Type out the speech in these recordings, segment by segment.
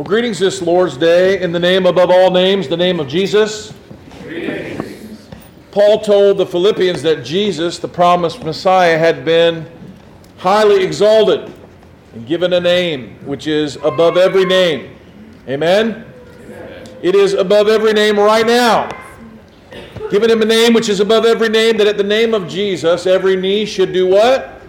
Well, greetings this Lord's Day in the name above all names, the name of Jesus. Paul told the Philippians that Jesus, the promised Messiah, had been highly exalted and given a name which is above every name. Amen? It is above every name right now. Given him a name which is above every name, that at the name of Jesus every knee should do what?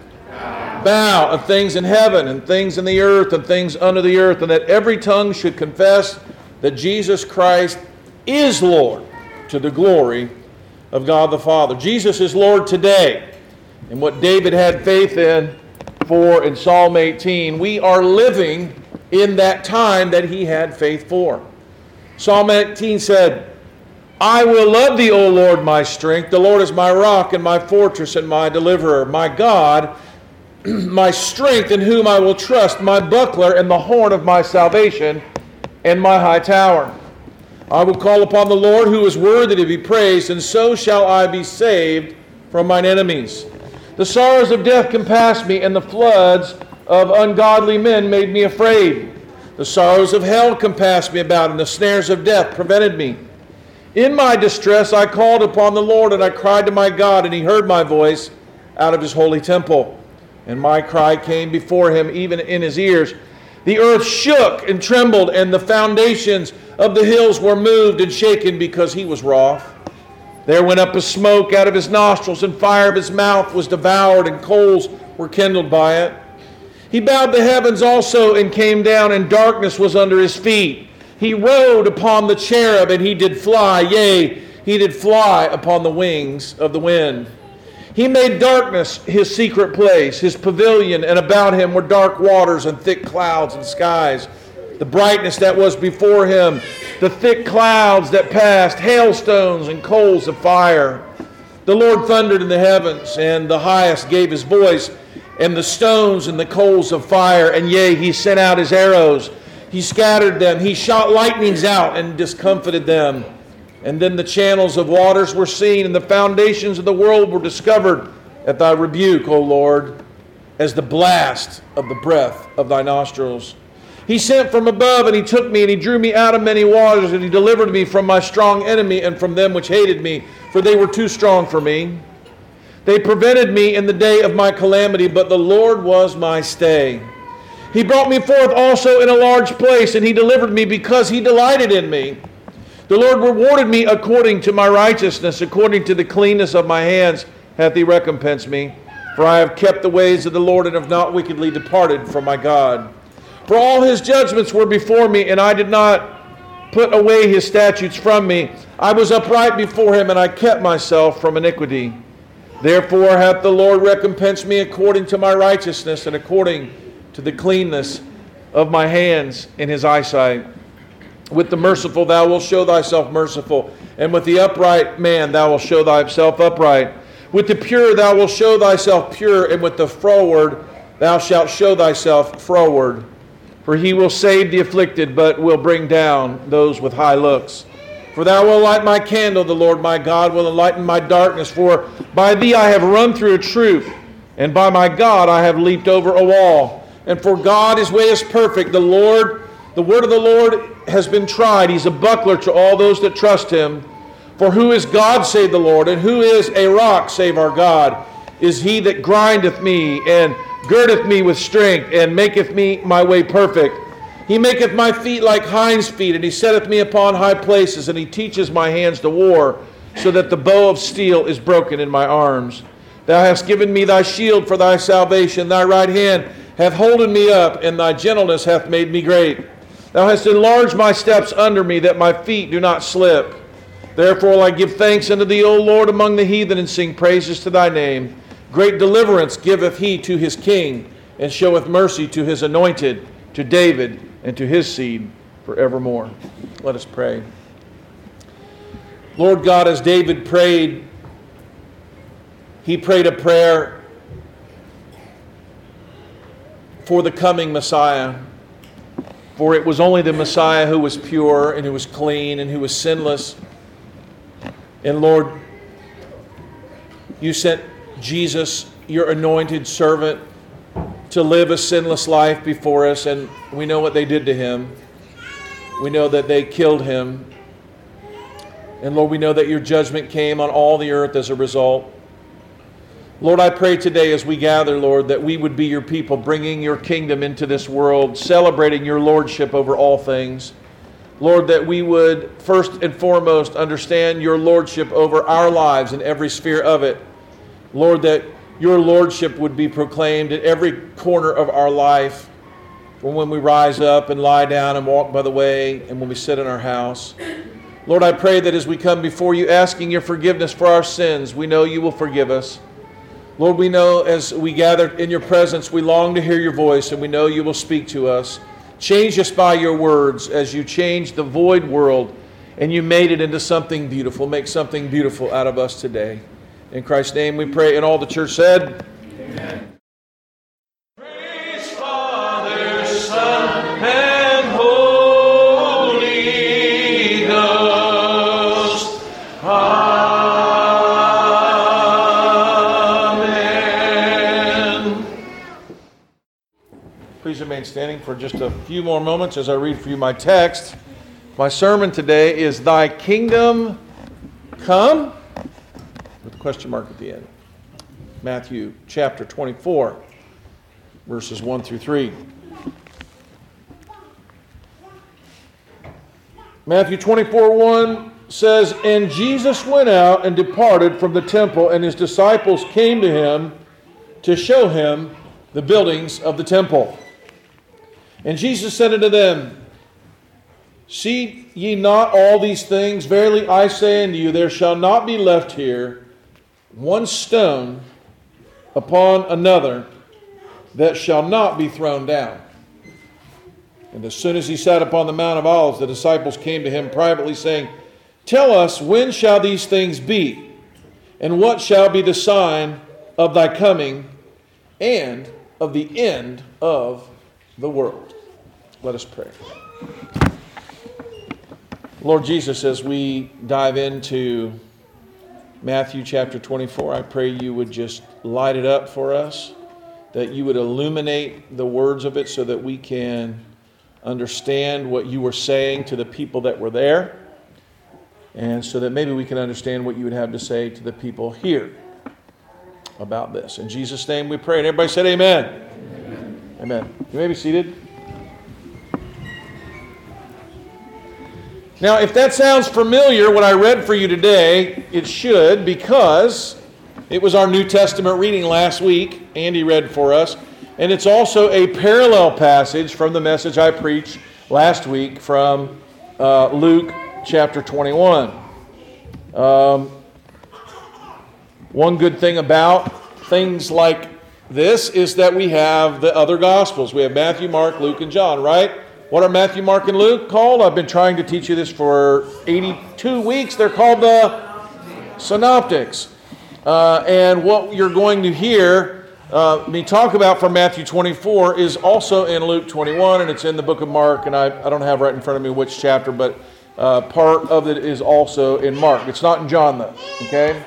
Bow of things in heaven and things in the earth and things under the earth, and that every tongue should confess that Jesus Christ is Lord to the glory of God the Father. Jesus is Lord today. And what David had faith in for in Psalm 18, we are living in that time that he had faith for. Psalm 18 said, I will love thee, O Lord, my strength. The Lord is my rock and my fortress and my deliverer, my God my strength in whom I will trust, my buckler and the horn of my salvation, and my high tower. I will call upon the Lord who is worthy to be praised, and so shall I be saved from mine enemies. The sorrows of death compassed me, and the floods of ungodly men made me afraid. The sorrows of hell compassed me about, and the snares of death prevented me. In my distress I called upon the Lord, and I cried to my God, and he heard my voice out of his holy temple and my cry came before him even in his ears. The earth shook and trembled, and the foundations of the hills were moved and shaken because he was wroth. There went up a smoke out of his nostrils, and fire of his mouth was devoured, and coals were kindled by it. He bowed the heavens also and came down, and darkness was under his feet. He rode upon the cherub, and he did fly, yea, he did fly upon the wings of the wind. He made darkness his secret place, his pavilion, and about him were dark waters and thick clouds and skies. The brightness that was before him, the thick clouds that passed, hailstones and coals of fire. The Lord thundered in the heavens, and the highest gave his voice, and the stones and the coals of fire, and yea, he sent out his arrows. He scattered them, he shot lightnings out and discomfited them. And then the channels of waters were seen, and the foundations of the world were discovered at thy rebuke, O Lord, as the blast of the breath of thy nostrils. He sent from above, and he took me, and he drew me out of many waters, and he delivered me from my strong enemy and from them which hated me, for they were too strong for me. They prevented me in the day of my calamity, but the Lord was my stay. He brought me forth also in a large place, and he delivered me because he delighted in me. The Lord rewarded me according to my righteousness, according to the cleanness of my hands hath he recompensed me. For I have kept the ways of the Lord and have not wickedly departed from my God. For all his judgments were before me, and I did not put away his statutes from me. I was upright before him, and I kept myself from iniquity. Therefore hath the Lord recompensed me according to my righteousness and according to the cleanness of my hands in his eyesight. With the merciful thou wilt show thyself merciful, and with the upright man thou wilt show thyself upright. With the pure thou wilt show thyself pure, and with the froward thou shalt show thyself froward. For he will save the afflicted, but will bring down those with high looks. For thou wilt light my candle, the Lord my God will enlighten my darkness. For by thee I have run through a troop, and by my God I have leaped over a wall. And for God his way is perfect. The Lord The word of the Lord has been tried. He's a buckler to all those that trust him. For who is God, save the Lord, and who is a rock, save our God? Is he that grindeth me, and girdeth me with strength, and maketh me my way perfect? He maketh my feet like hinds' feet, and he setteth me upon high places, and he teaches my hands to war, so that the bow of steel is broken in my arms. Thou hast given me thy shield for thy salvation, thy right hand hath holden me up, and thy gentleness hath made me great. Thou hast enlarged my steps under me, that my feet do not slip. Therefore will I give thanks unto thee, O Lord, among the heathen, and sing praises to thy name. Great deliverance giveth he to his king, and showeth mercy to his anointed, to David, and to his seed forevermore. Let us pray. Lord God, as David prayed, he prayed a prayer for the coming Messiah. For it was only the Messiah who was pure and who was clean and who was sinless. And Lord, you sent Jesus, your anointed servant, to live a sinless life before us, and we know what they did to him. We know that they killed him. And Lord, we know that your judgment came on all the earth as a result. Lord, I pray today as we gather, Lord, that we would be your people, bringing your kingdom into this world, celebrating your lordship over all things. Lord, that we would first and foremost understand your lordship over our lives in every sphere of it. Lord, that your lordship would be proclaimed at every corner of our life, from when we rise up and lie down and walk by the way, and when we sit in our house. Lord, I pray that as we come before you asking your forgiveness for our sins, we know you will forgive us. Lord, we know as we gather in your presence, we long to hear your voice, and we know you will speak to us. Change us by your words as you changed the void world and you made it into something beautiful. Make something beautiful out of us today. In Christ's name we pray. And all the church said, Amen. Standing for just a few more moments as I read for you my text. My sermon today is Thy Kingdom Come, with a question mark at the end. Matthew chapter 24, verses 1 through 3. Matthew 24, 1 says, And Jesus went out and departed from the temple, and his disciples came to him to show him the buildings of the temple. And Jesus said unto them, See ye not all these things? Verily I say unto you, there shall not be left here one stone upon another that shall not be thrown down. And as soon as he sat upon the Mount of Olives, the disciples came to him privately, saying, Tell us, when shall these things be? And what shall be the sign of thy coming and of the end of the world? Let us pray. Lord Jesus, as we dive into Matthew chapter 24, I pray you would just light it up for us, that you would illuminate the words of it so that we can understand what you were saying to the people that were there, and so that maybe we can understand what you would have to say to the people here about this. In Jesus' name we pray. And everybody said, Amen. Amen. You may be seated. Now, if that sounds familiar, what I read for you today, it should because it was our New Testament reading last week. Andy read for us. And it's also a parallel passage from the message I preached last week from uh, Luke chapter 21. Um, one good thing about things like this is that we have the other Gospels. We have Matthew, Mark, Luke, and John, right? What are Matthew, Mark, and Luke called? I've been trying to teach you this for 82 weeks. They're called the Synoptics. Uh, and what you're going to hear uh, me talk about from Matthew 24 is also in Luke 21, and it's in the book of Mark. And I, I don't have right in front of me which chapter, but uh, part of it is also in Mark. It's not in John, though. Okay?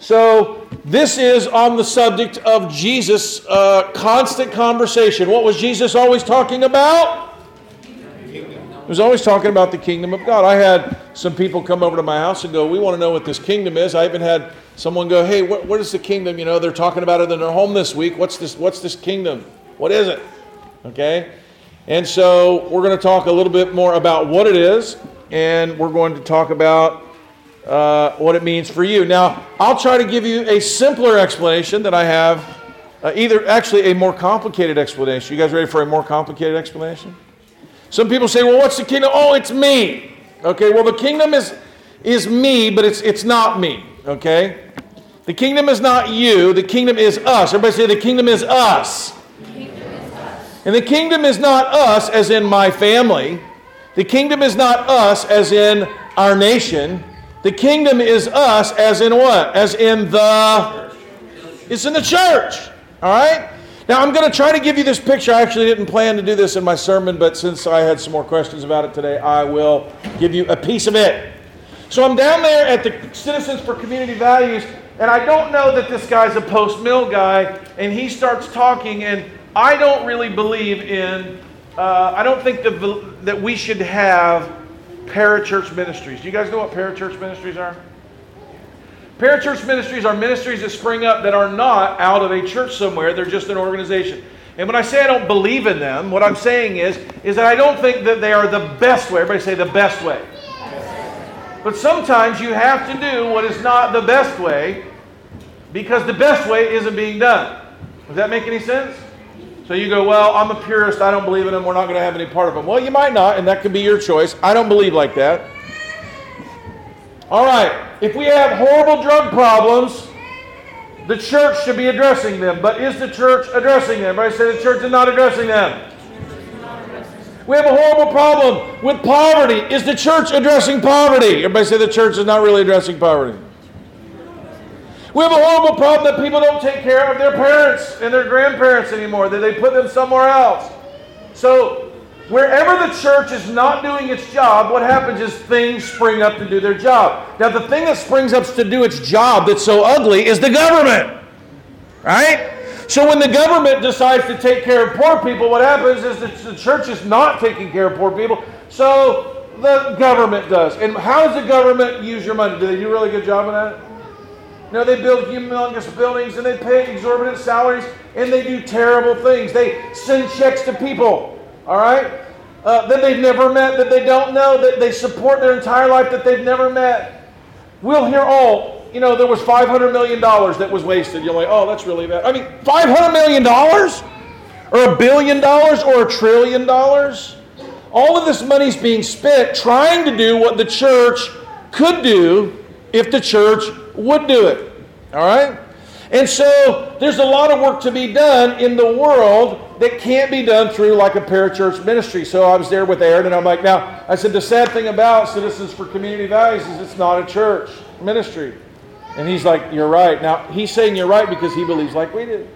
So, this is on the subject of Jesus' uh, constant conversation. What was Jesus always talking about? He was always talking about the kingdom of God. I had some people come over to my house and go, We want to know what this kingdom is. I even had someone go, Hey, what, what is the kingdom? You know, they're talking about it in their home this week. What's this, what's this kingdom? What is it? Okay? And so we're going to talk a little bit more about what it is, and we're going to talk about uh, what it means for you. Now, I'll try to give you a simpler explanation that I have, uh, either actually a more complicated explanation. You guys ready for a more complicated explanation? Some people say, well, what's the kingdom? Oh, it's me. Okay, well, the kingdom is, is me, but it's, it's not me. Okay? The kingdom is not you, the kingdom is us. Everybody say, the kingdom is us. And the kingdom is not us as in my family. The kingdom is not us as in our nation. The kingdom is us as in what? As in the. It's in the church. All right? Now, I'm going to try to give you this picture. I actually didn't plan to do this in my sermon, but since I had some more questions about it today, I will give you a piece of it. So I'm down there at the Citizens for Community Values, and I don't know that this guy's a post mill guy, and he starts talking, and I don't really believe in, uh, I don't think the, that we should have parachurch ministries. Do you guys know what parachurch ministries are? Parachurch ministries are ministries that spring up that are not out of a church somewhere, they're just an organization. And when I say I don't believe in them, what I'm saying is, is that I don't think that they are the best way. Everybody say the best way. But sometimes you have to do what is not the best way because the best way isn't being done. Does that make any sense? So you go, well, I'm a purist. I don't believe in them. We're not going to have any part of them. Well, you might not, and that could be your choice. I don't believe like that. All right. If we have horrible drug problems, the church should be addressing them. But is the church addressing them? Everybody say the church is not addressing them. We have a horrible problem with poverty. Is the church addressing poverty? Everybody say the church is not really addressing poverty. We have a horrible problem that people don't take care of their parents and their grandparents anymore, that they put them somewhere else. So, wherever the church is not doing its job, what happens is things spring up to do their job. Now, the thing that springs up to do its job that's so ugly is the government. Right? So, when the government decides to take care of poor people, what happens is that the church is not taking care of poor people. So, the government does. And how does the government use your money? Do they do a really good job of that? Know, they build humongous buildings and they pay exorbitant salaries and they do terrible things. They send checks to people, all right, uh, that they've never met, that they don't know, that they support their entire life that they've never met. We'll hear, all, you know, there was $500 million that was wasted. You're like, oh, that's really bad. I mean, $500 million? Or a billion dollars? Or a trillion dollars? All of this money's being spent trying to do what the church could do if the church would do it. All right? And so there's a lot of work to be done in the world that can't be done through like a parachurch ministry. So I was there with Aaron and I'm like, now, I said, the sad thing about Citizens for Community Values is it's not a church ministry. And he's like, you're right. Now, he's saying you're right because he believes like we do.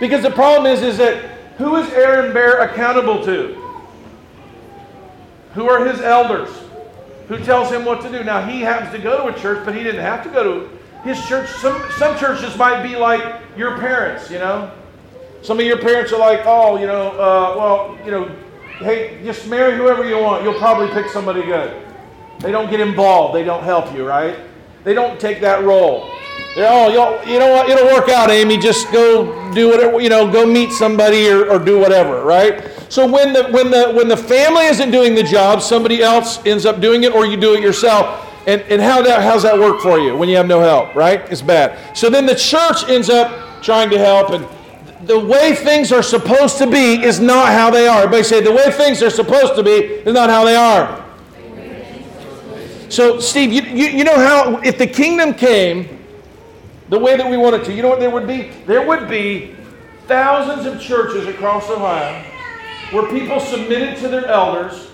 Because the problem is, is that who is Aaron Baer accountable to? Who are his elders? Who tells him what to do. Now, he happens to go to a church, but he didn't have to go to his church. Some, some churches might be like your parents, you know. Some of your parents are like, oh, you know, uh, well, you know, hey, just marry whoever you want. You'll probably pick somebody good. They don't get involved. They don't help you, right? They don't take that role. They're, oh, you know what? It'll work out, Amy. Just go do whatever, you know, go meet somebody or, or do whatever, right? So when the, when, the, when the family isn't doing the job, somebody else ends up doing it or you do it yourself. And, and how that, how's that work for you when you have no help, right? It's bad. So then the church ends up trying to help. And the way things are supposed to be is not how they are. Everybody say, the way things are supposed to be is not how they are. So, Steve, you, you, you know how, if the kingdom came the way that we want it to, you know what there would be? There would be thousands of churches across Ohio where people submitted to their elders.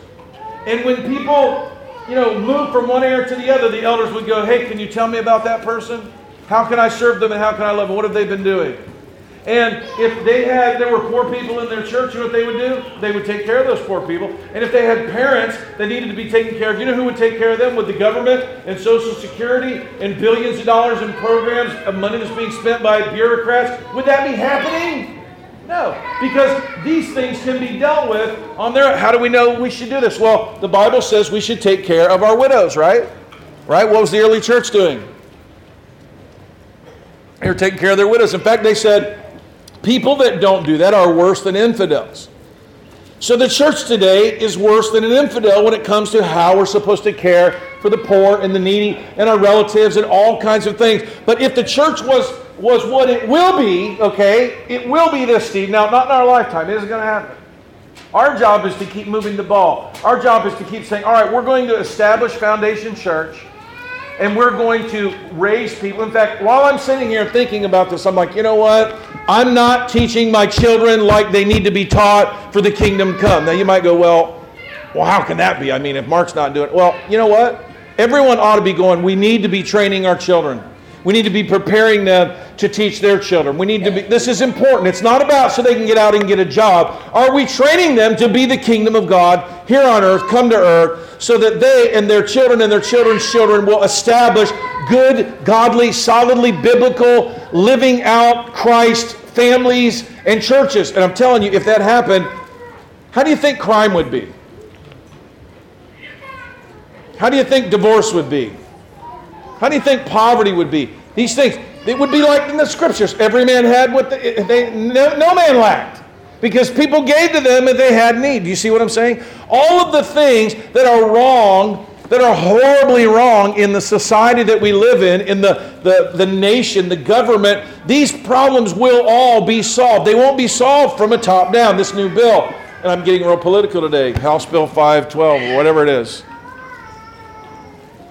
And when people, you know, moved from one area to the other, the elders would go, Hey, can you tell me about that person? How can I serve them and how can I love them? What have they been doing? And if they had, there were poor people in their church, you know what they would do? They would take care of those poor people. And if they had parents that needed to be taken care of, you know who would take care of them? Would the government and Social Security and billions of dollars in programs of money that's being spent by bureaucrats? Would that be happening? No, because these things can be dealt with on their. How do we know we should do this? Well, the Bible says we should take care of our widows, right? Right? What was the early church doing? They were taking care of their widows. In fact, they said people that don't do that are worse than infidels. So the church today is worse than an infidel when it comes to how we're supposed to care for the poor and the needy and our relatives and all kinds of things. But if the church was was what it will be, okay, it will be this, Steve. Now, not in our lifetime. It isn't going to happen. Our job is to keep moving the ball. Our job is to keep saying, all right, we're going to establish Foundation Church and we're going to raise people. In fact, while I'm sitting here thinking about this, I'm like, you know what? I'm not teaching my children like they need to be taught for the kingdom come. Now, you might go, well, well, how can that be? I mean, if Mark's not doing it, well, you know what? Everyone ought to be going, we need to be training our children. We need to be preparing them to teach their children. We need to be, this is important. It's not about so they can get out and get a job. Are we training them to be the kingdom of God here on earth, come to earth, so that they and their children and their children's children will establish good, godly, solidly biblical, living out Christ families and churches? And I'm telling you, if that happened, how do you think crime would be? How do you think divorce would be? How do you think poverty would be? These things, it would be like in the scriptures. Every man had what they, they no, no man lacked because people gave to them and they had need. Do you see what I'm saying? All of the things that are wrong, that are horribly wrong in the society that we live in, in the, the, the nation, the government, these problems will all be solved. They won't be solved from a top down. This new bill, and I'm getting real political today, House Bill 512 or whatever it is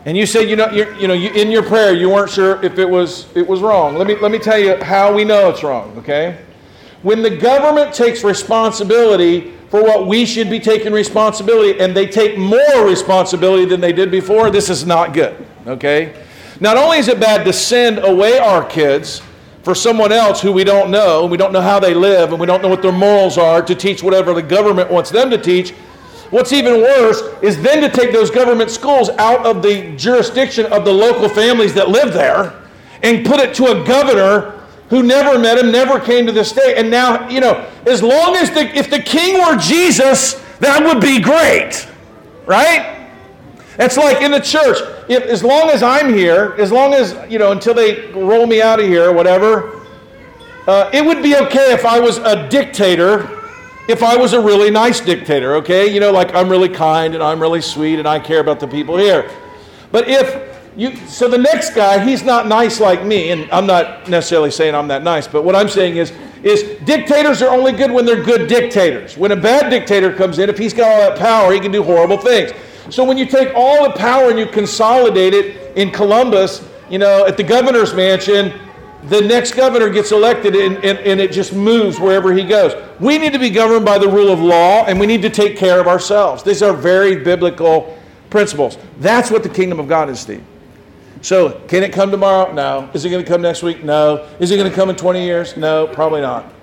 and you said you know you know you, in your prayer you weren't sure if it was it was wrong. Let me let me tell you how we know it's wrong okay? When the government takes responsibility for what we should be taking responsibility and they take more responsibility than they did before this is not good okay? Not only is it bad to send away our kids for someone else who we don't know we don't know how they live and we don't know what their morals are to teach whatever the government wants them to teach What's even worse is then to take those government schools out of the jurisdiction of the local families that live there and put it to a governor who never met him, never came to the state. And now, you know, as long as the, if the king were Jesus, that would be great, right? It's like in the church, if, as long as I'm here, as long as, you know, until they roll me out of here or whatever, uh, it would be okay if I was a dictator if I was a really nice dictator, okay? You know, like I'm really kind and I'm really sweet and I care about the people here. But if you, so the next guy, he's not nice like me, and I'm not necessarily saying I'm that nice, but what I'm saying is, is dictators are only good when they're good dictators. When a bad dictator comes in, if he's got all that power, he can do horrible things. So when you take all the power and you consolidate it in Columbus, you know, at the governor's mansion, the next governor gets elected and, and, and, it just moves wherever he goes. We need to be governed by the rule of law and we need to take care of ourselves. These are very biblical principles. That's what the kingdom of God is, Steve. So, can it come tomorrow? No. Is it going to come next week? No. Is it going to come in 20 years? No, probably not.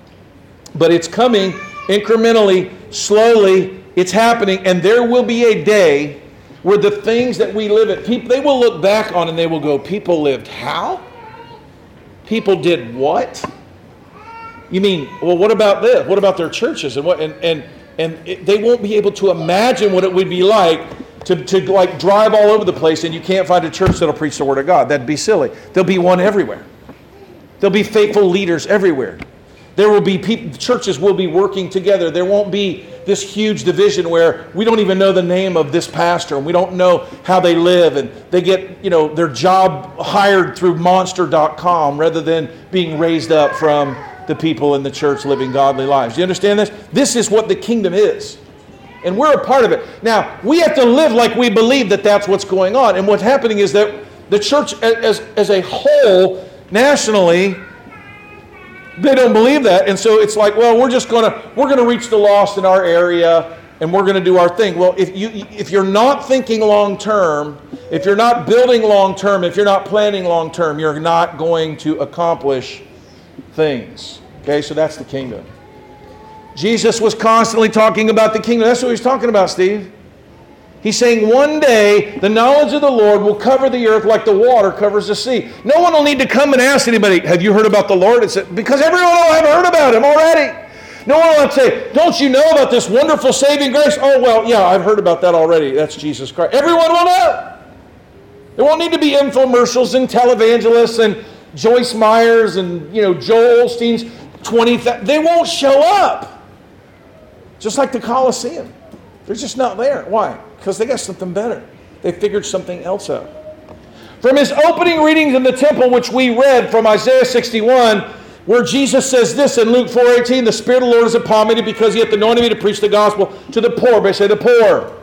But it's coming incrementally, slowly. It's happening, and there will be a day where the things that we live at, people they will look back on and they will go, "People lived how?" People did what? You mean, well, what about this? What about their churches? And what and and and it, they won't be able to imagine what it would be like to, to like drive all over the place and you can't find a church that'll preach the word of God. That'd be silly. There'll be one everywhere. There'll be faithful leaders everywhere. There will be people, churches will be working together. There won't be this huge division where we don't even know the name of this pastor and we don't know how they live and they get, you know, their job hired through monster.com rather than being raised up from the people in the church living godly lives. You understand this? This is what the kingdom is. And we're a part of it. Now, we have to live like we believe that that's what's going on. And what's happening is that the church as, as a whole, nationally, they don't believe that. And so it's like, well, we're just going to we're going to reach the lost in our area and we're going to do our thing. Well, if you if you're not thinking long term, if you're not building long term, if you're not planning long term, you're not going to accomplish things. Okay? So that's the kingdom. Jesus was constantly talking about the kingdom. That's what he was talking about, Steve. He's saying one day the knowledge of the Lord will cover the earth like the water covers the sea. No one will need to come and ask anybody, Have you heard about the Lord? It's because everyone will have heard about him already. No one will say, Don't you know about this wonderful saving grace? Oh, well, yeah, I've heard about that already. That's Jesus Christ. Everyone will know. There won't need to be infomercials and televangelists and Joyce Myers and, you know, Joel Osteen's 20. They won't show up. Just like the Colosseum. They're just not there. Why? Because they got something better. They figured something else out. From his opening readings in the temple, which we read from Isaiah 61, where Jesus says this in Luke 4:18, the Spirit of the Lord is upon me because he hath anointed me to preach the gospel to the poor. But I say the poor.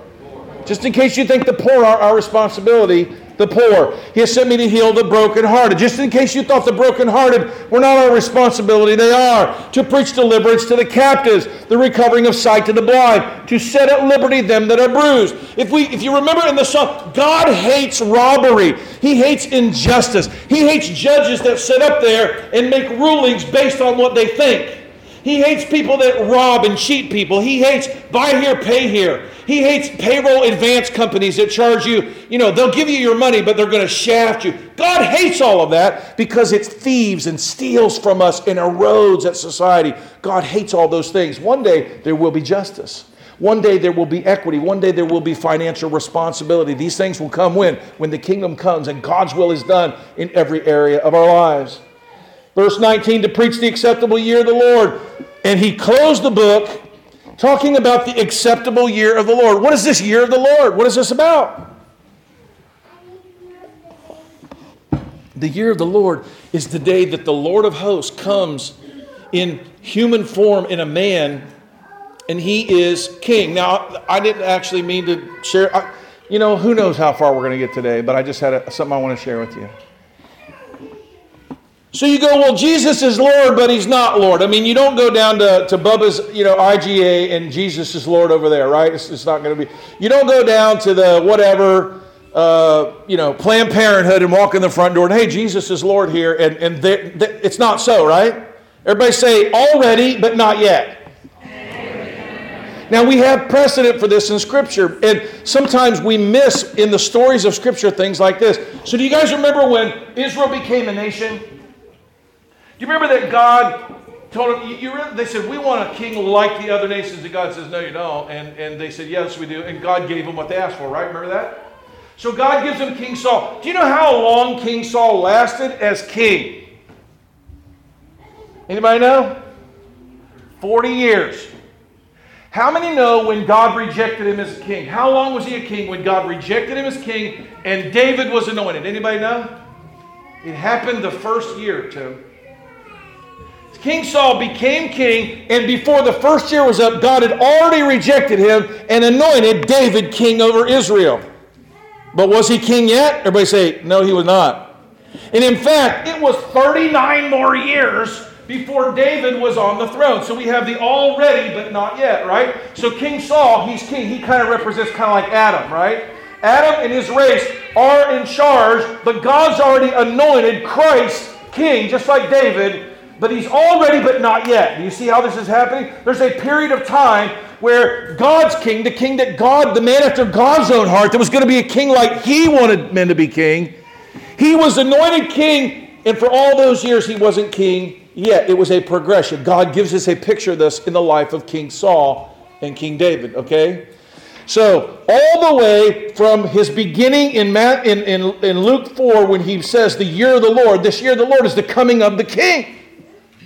Just in case you think the poor are our responsibility, the poor. He has sent me to heal the brokenhearted. Just in case you thought the brokenhearted were not our responsibility, they are. To preach deliverance to the captives, the recovering of sight to the blind, to set at liberty them that are bruised. If we if you remember in the song, God hates robbery. He hates injustice. He hates judges that sit up there and make rulings based on what they think. He hates people that rob and cheat people. He hates buy here, pay here. He hates payroll advance companies that charge you, you know, they'll give you your money, but they're going to shaft you. God hates all of that because it's thieves and steals from us and erodes at society. God hates all those things. One day there will be justice. One day there will be equity. One day there will be financial responsibility. These things will come when? When the kingdom comes and God's will is done in every area of our lives. Verse 19, to preach the acceptable year of the Lord. And he closed the book talking about the acceptable year of the Lord. What is this year of the Lord? What is this about? The year of the Lord is the day that the Lord of hosts comes in human form in a man and he is king. Now, I didn't actually mean to share, I, you know, who knows how far we're going to get today, but I just had a, something I want to share with you. So you go, well, Jesus is Lord, but he's not Lord. I mean, you don't go down to, to Bubba's, you know, IGA and Jesus is Lord over there, right? It's, it's not going to be. You don't go down to the whatever, uh, you know, Planned Parenthood and walk in the front door and, hey, Jesus is Lord here. And, and they, they, it's not so, right? Everybody say already, but not yet. Now, we have precedent for this in Scripture, and sometimes we miss in the stories of Scripture things like this. So, do you guys remember when Israel became a nation? Do you remember that God told them, you, you, they said, We want a king like the other nations. And God says, No, you don't. And, and they said, Yes, we do. And God gave them what they asked for, right? Remember that? So God gives them King Saul. Do you know how long King Saul lasted as king? Anybody know? 40 years. How many know when God rejected him as king? How long was he a king when God rejected him as king and David was anointed? Anybody know? It happened the first year, Tim. King Saul became king, and before the first year was up, God had already rejected him and anointed David king over Israel. But was he king yet? Everybody say, no, he was not. And in fact, it was 39 more years before David was on the throne. So we have the already but not yet, right? So King Saul, he's king. He kind of represents kind of like Adam, right? Adam and his race are in charge, but God's already anointed Christ king, just like David, but he's already, but not yet. Do you see how this is happening? There's a period of time where God's king, the king that God, the man after God's own heart, that was going to be a king like he wanted men to be king, he was anointed king, and for all those years he wasn't king yet. It was a progression. God gives us a picture of this in the life of King Saul and King David, okay? So, all the way from his beginning in, in, in, in Luke 4, when he says the year of the Lord, this year of the Lord is the coming of the king.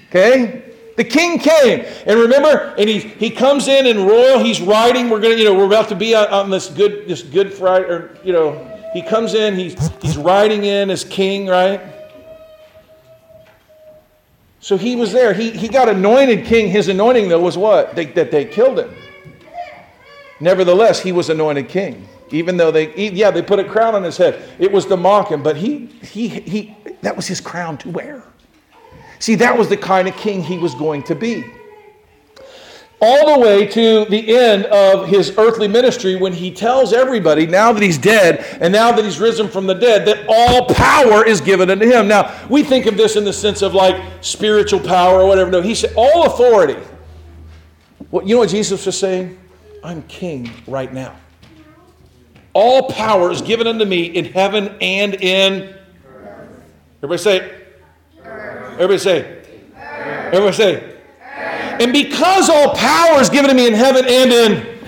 Okay? The king came. And remember, and he, he comes in in royal, he's riding. We're gonna, you know, we're about to be on, on this good this good Friday, or you know, he comes in, he's he's riding in as king, right? So he was there. He, he got anointed king. His anointing, though, was what? They, that they killed him. Nevertheless, he was anointed king. Even though they, yeah, they put a crown on his head. It was to mock him, but he, he, he, that was his crown to wear. See, that was the kind of king he was going to be. All the way to the end of his earthly ministry when he tells everybody, now that he's dead and now that he's risen from the dead, that all power is given unto him. Now, we think of this in the sense of like spiritual power or whatever. No, he said, all authority. Well, you know what Jesus was saying? I'm king right now. All power is given unto me in heaven and in. Everybody say, Everybody say. Everybody say. And because all power is given to me in heaven and in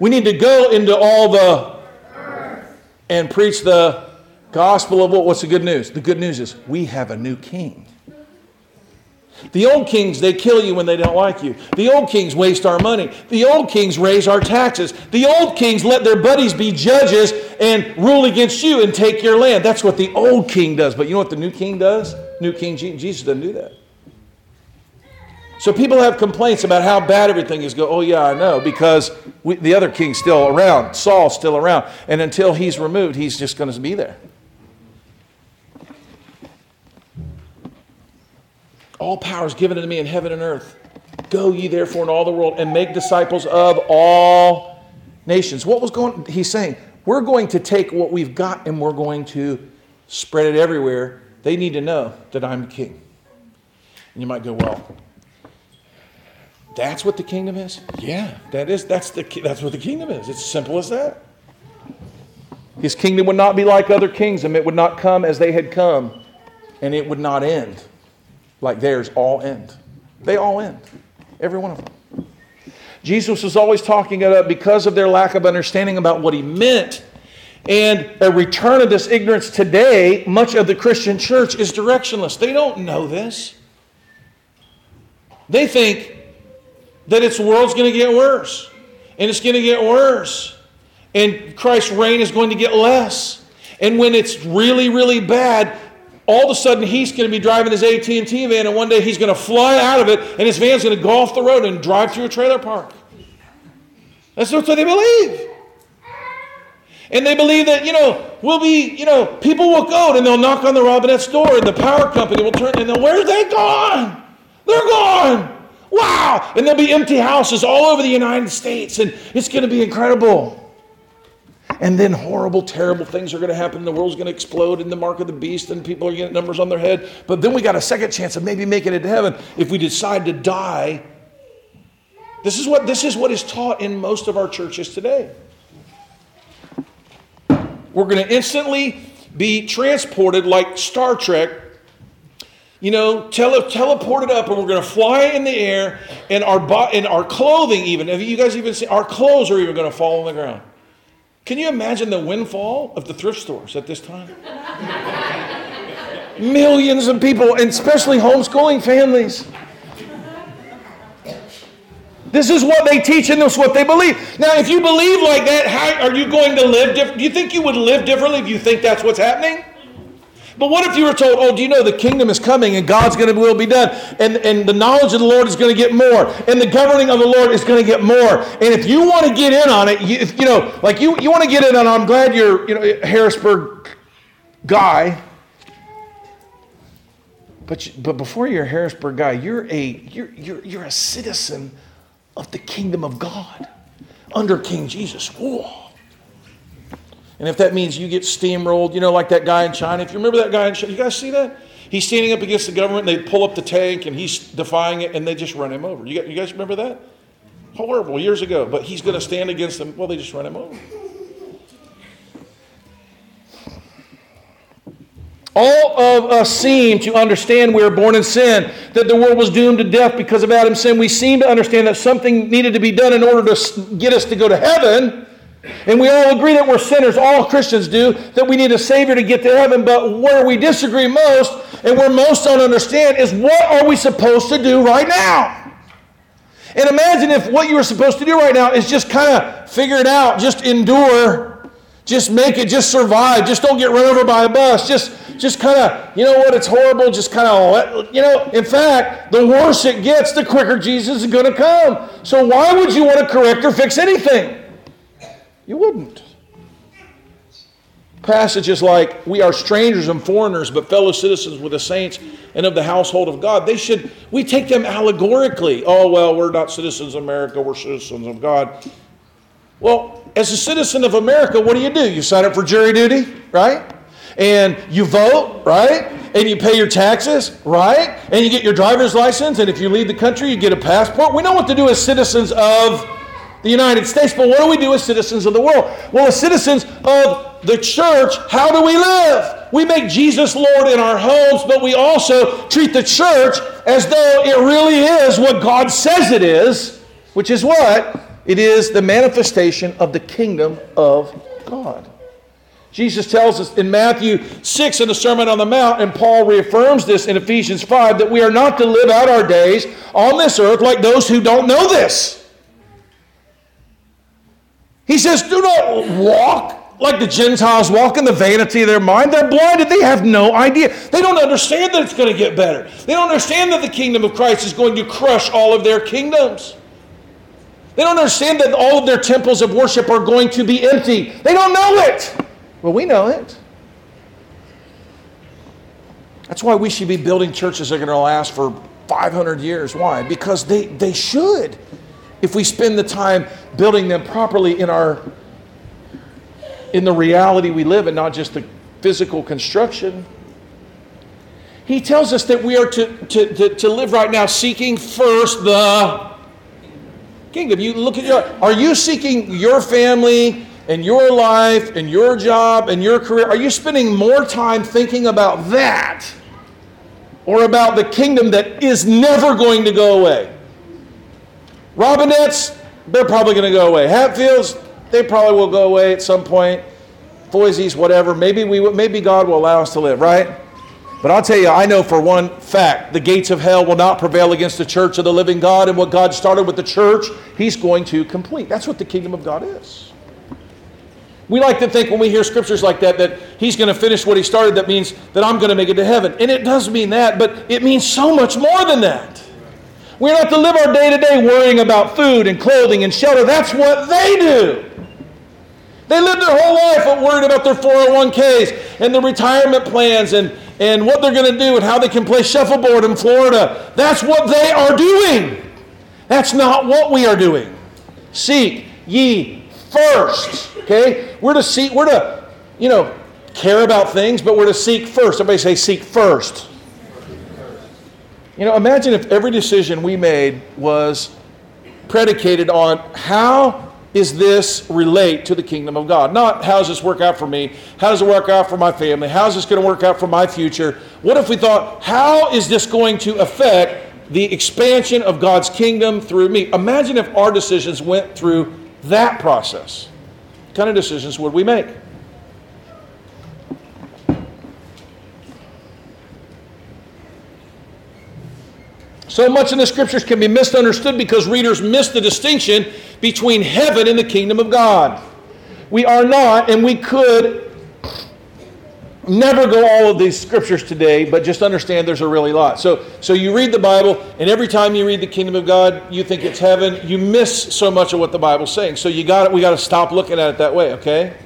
we need to go into all the and preach the gospel of what? What's the good news? The good news is we have a new king. The old kings, they kill you when they don't like you. The old kings waste our money. The old kings raise our taxes. The old kings let their buddies be judges and rule against you and take your land. That's what the old king does. But you know what the new king does? New king Jesus doesn't do that. So people have complaints about how bad everything is going. Oh yeah, I know because we, the other king's still around. Saul's still around, and until he's removed, he's just going to be there. All power is given unto me in heaven and earth. Go ye therefore in all the world and make disciples of all nations. What was going? He's saying we're going to take what we've got and we're going to spread it everywhere. They need to know that I'm king. And you might go, well, that's what the kingdom is? Yeah, that is that's the that's what the kingdom is. It's simple as that. His kingdom would not be like other kingdoms. It would not come as they had come, and it would not end like theirs all end. They all end. Every one of them. Jesus was always talking about because of their lack of understanding about what he meant and a return of this ignorance today, much of the Christian church is directionless. They don't know this. They think that its world's going to get worse. And it's going to get worse. And Christ's reign is going to get less. And when it's really, really bad, all of a sudden he's going to be driving his AT&T van and one day he's going to fly out of it and his van's going to go off the road and drive through a trailer park. That's what they believe. And they believe that, you know, we'll be, you know, people will go and they'll knock on the Robinette's door and the power company will turn and they'll, where's they gone? They're gone. Wow! And there'll be empty houses all over the United States, and it's going to be incredible. And then horrible, terrible things are going to happen. The world's going to explode in the mark of the beast, and people are getting numbers on their head. But then we got a second chance of maybe making it to heaven if we decide to die. This is what, this is, what is taught in most of our churches today. We're going to instantly be transported like Star Trek you know, tele- teleported up, and we're going to fly in the air, and our bo- and our clothing even. Have you guys even seen our clothes are even going to fall on the ground? Can you imagine the windfall of the thrift stores at this time? Millions of people, and especially homeschooling families. This is what they teach and this is what they believe. Now, if you believe like that, how are you going to live different? Do you think you would live differently if you think that's what's happening? But what if you were told, oh, do you know the kingdom is coming and God's going to will be done and, and the knowledge of the Lord is going to get more and the governing of the Lord is going to get more. And if you want to get in on it, you, if, you know, like you, you want to get in on it, I'm glad you're, you know, Harrisburg guy. But, but before you're a Harrisburg guy, you're a, you're, you're, you're a citizen of the kingdom of God under King Jesus. Whoa. And if that means you get steamrolled, you know, like that guy in China. If you remember that guy in China, you guys see that? He's standing up against the government, and they pull up the tank, and he's defying it, and they just run him over. You, guys remember that? Horrible, years ago. But he's going to stand against them. Well, they just run him over. All of us seem to understand we are born in sin, that the world was doomed to death because of Adam's sin. We seem to understand that something needed to be done in order to get us to go to heaven. And we all agree that we're sinners, all Christians do, that we need a Savior to get to heaven. But where we disagree most and where most don't understand is what are we supposed to do right now? And imagine if what you were supposed to do right now is just kind of figure it out, just endure, just make it, just survive, just don't get run over by a bus, just just kind of, you know what, it's horrible, just kind of, oh, eh, you know, in fact, the worse it gets, the quicker Jesus is going to come. So why would you want to correct or fix anything? You wouldn't. Passages like, We are strangers and foreigners, but fellow citizens with the saints and of the household of God, they should, we take them allegorically. Oh, well, we're not citizens of America, we're citizens of God. Well, as a citizen of America, what do you do? You sign up for jury duty, right? And you vote, right? And you pay your taxes, right? And you get your driver's license, and if you leave the country, you get a passport. We know what to do as citizens of the United States. But what do we do as citizens of the world? Well, as citizens of the church, how do we live? We make Jesus Lord in our homes, but we also treat the church as though it really is what God says it is, which is what? It is the manifestation of the kingdom of God. Jesus tells us in Matthew 6 in the Sermon on the Mount, and Paul reaffirms this in Ephesians 5, that we are not to live out our days on this earth like those who don't know this. He says, Do not walk like the Gentiles walk in the vanity of their mind. They're blinded. They have no idea. They don't understand that it's going to get better. They don't understand that the kingdom of Christ is going to crush all of their kingdoms. They don't understand that all of their temples of worship are going to be empty. They don't know it. Well, we know it. That's why we should be building churches that are going to last for 500 years. Why? Because they, they should if we spend the time building them properly in our in the reality we live in, not just the physical construction. He tells us that we are to, to, to, to live right now seeking first the kingdom. You look at your are you seeking your family and your life in your job in your career? Are you spending more time thinking about that or about the kingdom that is never going to go away? Robinettes, they're probably going to go away. Hatfields, they probably will go away at some point. Foise's, whatever. Maybe we, maybe God will allow us to live, right? But I'll tell you, I know for one fact, the gates of hell will not prevail against the church of the living God, and what God started with the church, He's going to complete. That's what the kingdom of God is. We like to think when we hear scriptures like that that He's going to finish what He started. That means that I'm going to make it to heaven, and it does mean that, but it means so much more than that. We're not to live our day to day worrying about food and clothing and shelter. That's what they do. They live their whole life worried about their 401ks and their retirement plans and, and what they're going to do and how they can play shuffleboard in Florida. That's what they are doing. That's not what we are doing. Seek ye first. Okay? We're to seek, we're to, you know, care about things, but we're to seek first. Everybody say, seek first. You know, imagine if every decision we made was predicated on how is this relate to the kingdom of God? Not how does this work out for me? How does it work out for my family? How is this going to work out for my future? What if we thought, how is this going to affect the expansion of God's kingdom through me? Imagine if our decisions went through that process. What kind of decisions would we make? So much in the scriptures can be misunderstood because readers miss the distinction between heaven and the kingdom of God. We are not, and we could never go all of these scriptures today, but just understand there's a really lot. So, so you read the Bible, and every time you read the kingdom of God, you think it's heaven. You miss so much of what the Bible's saying. So you got we got to stop looking at it that way. Okay.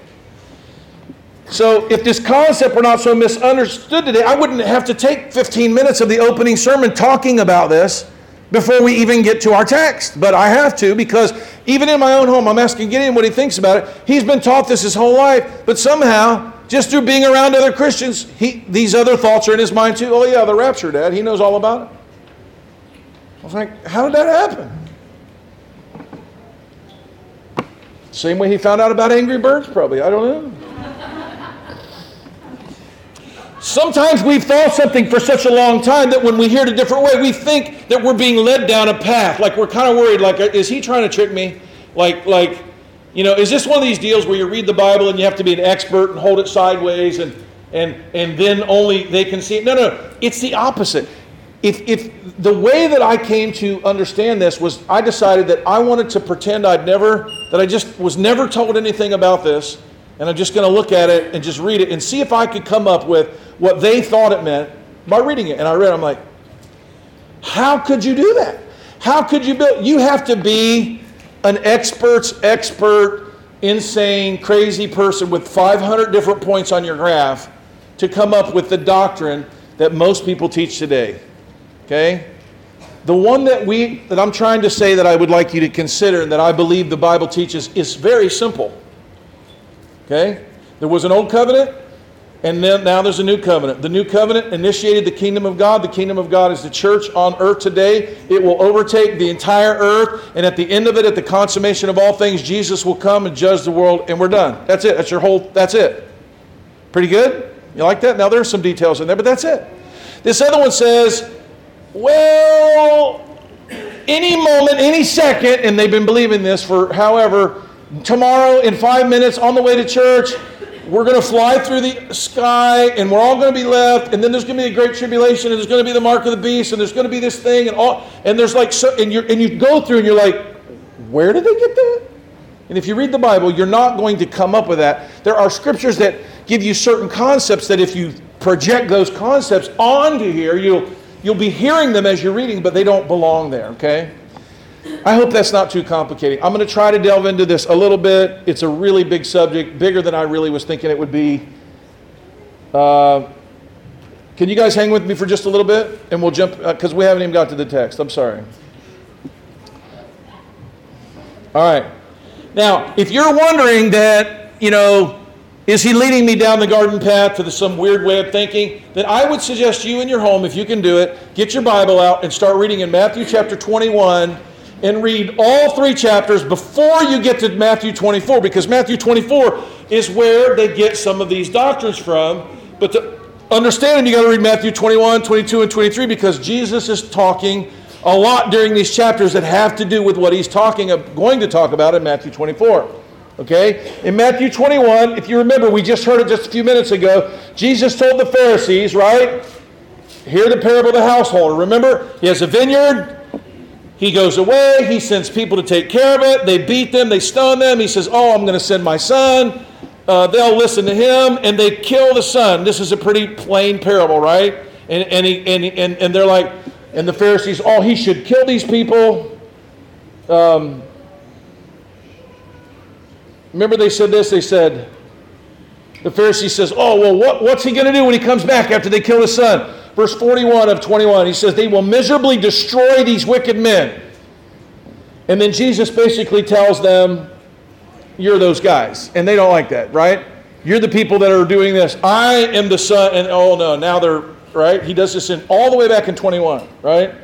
So, if this concept were not so misunderstood today, I wouldn't have to take 15 minutes of the opening sermon talking about this before we even get to our text. But I have to because even in my own home, I'm asking Gideon what he thinks about it. He's been taught this his whole life, but somehow, just through being around other Christians, he, these other thoughts are in his mind too. Oh, yeah, the rapture, Dad. He knows all about it. I was like, how did that happen? Same way he found out about Angry Birds, probably. I don't know. Sometimes we've thought something for such a long time that when we hear it a different way, we think that we're being led down a path. Like we're kind of worried, like, is he trying to trick me? Like, like, you know, is this one of these deals where you read the Bible and you have to be an expert and hold it sideways and and and then only they can see it? No, no, it's the opposite. If if the way that I came to understand this was I decided that I wanted to pretend I'd never that I just was never told anything about this and I'm just going to look at it and just read it and see if I could come up with what they thought it meant by reading it. And I read, I'm like, how could you do that? How could you build? You have to be an expert's expert, insane, crazy person with 500 different points on your graph to come up with the doctrine that most people teach today. Okay? The one that we that I'm trying to say that I would like you to consider and that I believe the Bible teaches is very simple. Okay? There was an old covenant And then now there's a new covenant. The new covenant initiated the kingdom of God. The kingdom of God is the church on earth today. It will overtake the entire earth. And at the end of it, at the consummation of all things, Jesus will come and judge the world, and we're done. That's it. That's your whole, that's it. Pretty good? You like that? Now there's some details in there, but that's it. This other one says, well, any moment, any second, and they've been believing this for however, tomorrow in five minutes on the way to church, we're going to fly through the sky and we're all going to be left and then there's going to be a great tribulation and there's going to be the mark of the beast and there's going to be this thing and all and there's like so and you and you go through and you're like where did they get that? And if you read the bible you're not going to come up with that. There are scriptures that give you certain concepts that if you project those concepts onto here you'll you'll be hearing them as you're reading but they don't belong there okay I hope that's not too complicated. I'm going to try to delve into this a little bit. It's a really big subject, bigger than I really was thinking it would be. Uh, can you guys hang with me for just a little bit? And we'll jump, because uh, we haven't even got to the text. I'm sorry. All right. Now, if you're wondering that, you know, is he leading me down the garden path to some weird way of thinking? Then I would suggest you in your home, if you can do it, get your Bible out and start reading in Matthew chapter 21 and read all three chapters before you get to Matthew 24, because Matthew 24 is where they get some of these doctrines from. But to understand you got to read Matthew 21, 22, and 23, because Jesus is talking a lot during these chapters that have to do with what he's talking, going to talk about in Matthew 24. Okay? In Matthew 21, if you remember, we just heard it just a few minutes ago. Jesus told the Pharisees, right? Hear the parable of the householder. Remember, he has a vineyard, he goes away. He sends people to take care of it. They beat them. They stone them. He says, Oh, I'm going to send my son. Uh, they'll listen to him. And they kill the son. This is a pretty plain parable, right? And, and, he, and, and, and they're like, and the Pharisees, Oh, he should kill these people. Um, remember, they said this? They said, The Pharisee says, Oh, well, what, what's he going to do when he comes back after they kill his son? Verse 41 of 21, he says, They will miserably destroy these wicked men. And then Jesus basically tells them, You're those guys. And they don't like that, right? You're the people that are doing this. I am the son. And oh no, now they're, right? He does this in all the way back in 21, right?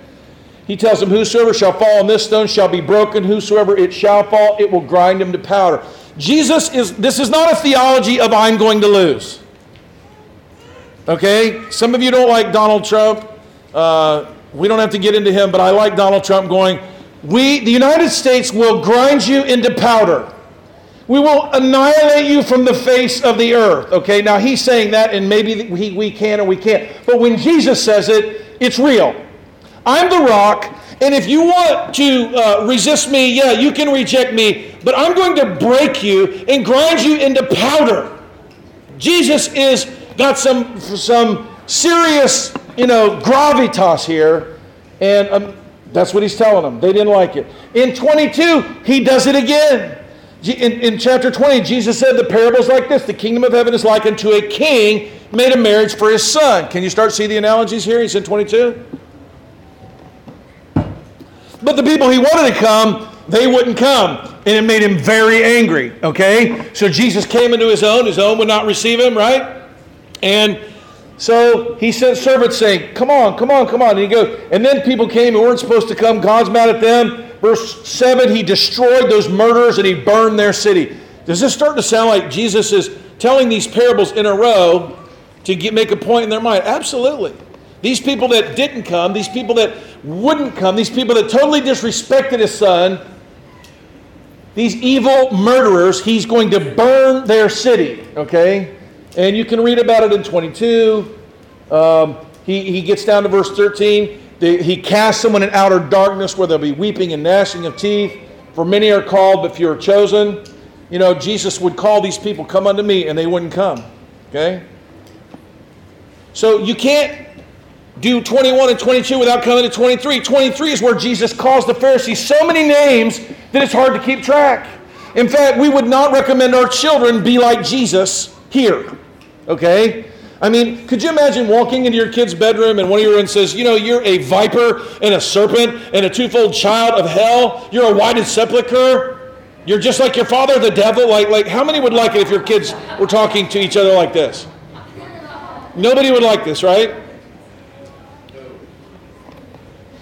He tells them, Whosoever shall fall on this stone shall be broken. Whosoever it shall fall, it will grind him to powder. Jesus is, this is not a theology of I'm going to lose. Okay? Some of you don't like Donald Trump. Uh, we don't have to get into him, but I like Donald Trump going, we, the United States, will grind you into powder. We will annihilate you from the face of the earth. Okay, now he's saying that, and maybe we, we can or we can't. But when Jesus says it, it's real. I'm the rock, and if you want to uh, resist me, yeah, you can reject me, but I'm going to break you and grind you into powder. Jesus is got some, some serious, you know, gravitas here. And um, that's what he's telling them. They didn't like it. In 22, he does it again. In, in chapter 20, Jesus said the parables like this The kingdom of heaven is like unto a king made a marriage for his son. Can you start see the analogies here? He's in 22. But the people he wanted to come, they wouldn't come. And it made him very angry. Okay? So Jesus came into his own. His own would not receive him, right? And so he sent servants saying, Come on, come on, come on. And he goes, and then people came who weren't supposed to come. God's mad at them. Verse 7, he destroyed those murderers and he burned their city. Does this start to sound like Jesus is telling these parables in a row to get, make a point in their mind? Absolutely. These people that didn't come, these people that wouldn't come, these people that totally disrespected his son, these evil murderers, he's going to burn their city, okay? And you can read about it in 22. Um, he, he gets down to verse 13. The, he casts someone in outer darkness where there'll be weeping and gnashing of teeth. For many are called, but few are chosen. You know, Jesus would call these people, Come unto me, and they wouldn't come. Okay? So you can't do 21 and 22 without coming to 23. 23 is where Jesus calls the Pharisees so many names that it's hard to keep track. In fact, we would not recommend our children be like Jesus here. Okay? I mean, could you imagine walking into your kid's bedroom and one of your own says, You know, you're a viper and a serpent and a twofold child of hell. You're a whited sepulchre. You're just like your father, the devil. Like, like, how many would like it if your kids were talking to each other like this? Nobody would like this, right?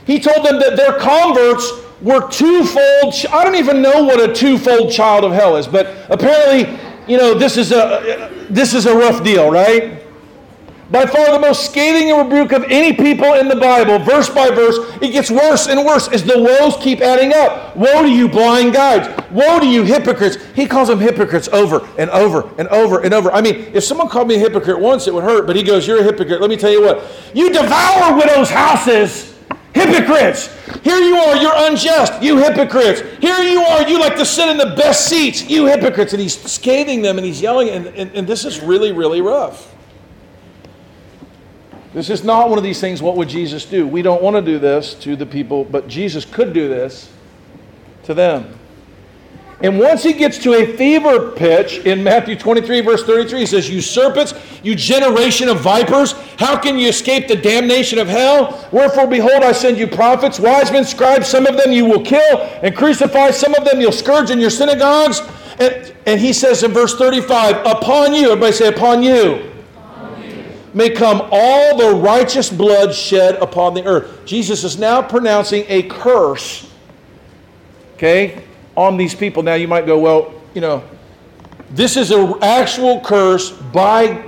He told them that their converts were twofold. I don't even know what a twofold child of hell is, but apparently, you know, this is a this is a rough deal, right? By far the most scathing rebuke of any people in the Bible, verse by verse, it gets worse and worse as the woes keep adding up. Woe to you, blind guides. Woe to you, hypocrites. He calls them hypocrites over and over and over and over. I mean, if someone called me a hypocrite once, it would hurt, but he goes, You're a hypocrite. Let me tell you what. You devour widows' houses. Hypocrites. Here you are, you're unjust. You hypocrites. Here you are, you like to sit in the best seats. You hypocrites. And he's scathing them and he's yelling, and, and, and this is really, really rough. This is not one of these things, what would Jesus do? We don't want to do this to the people, but Jesus could do this to them. And once he gets to a fever pitch in Matthew 23, verse 33, he says, You serpents, you generation of vipers, how can you escape the damnation of hell? Wherefore, behold, I send you prophets, wise men, scribes, some of them you will kill and crucify, some of them you'll scourge in your synagogues. And, and he says in verse 35, Upon you, everybody say, Upon you, upon you. may come all the righteous blood shed upon the earth. Jesus is now pronouncing a curse. Okay? On these people. Now you might go, well, you know, this is an actual curse by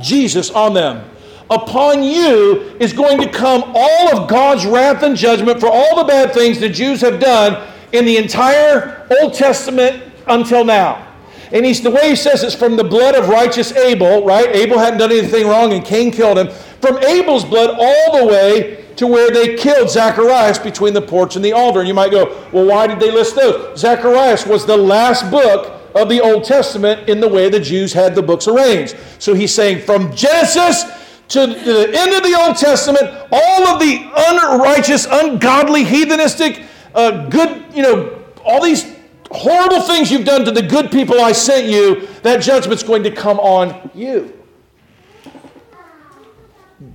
Jesus on them. Upon you is going to come all of God's wrath and judgment for all the bad things the Jews have done in the entire Old Testament until now. And he's the way he says it's from the blood of righteous Abel, right? Abel hadn't done anything wrong and Cain killed him. From Abel's blood all the way to where they killed Zacharias between the porch and the altar. And you might go, well, why did they list those? Zacharias was the last book of the Old Testament in the way the Jews had the books arranged. So he's saying from Genesis to the end of the Old Testament, all of the unrighteous, ungodly, heathenistic, uh, good, you know, all these horrible things you've done to the good people I sent you, that judgment's going to come on you.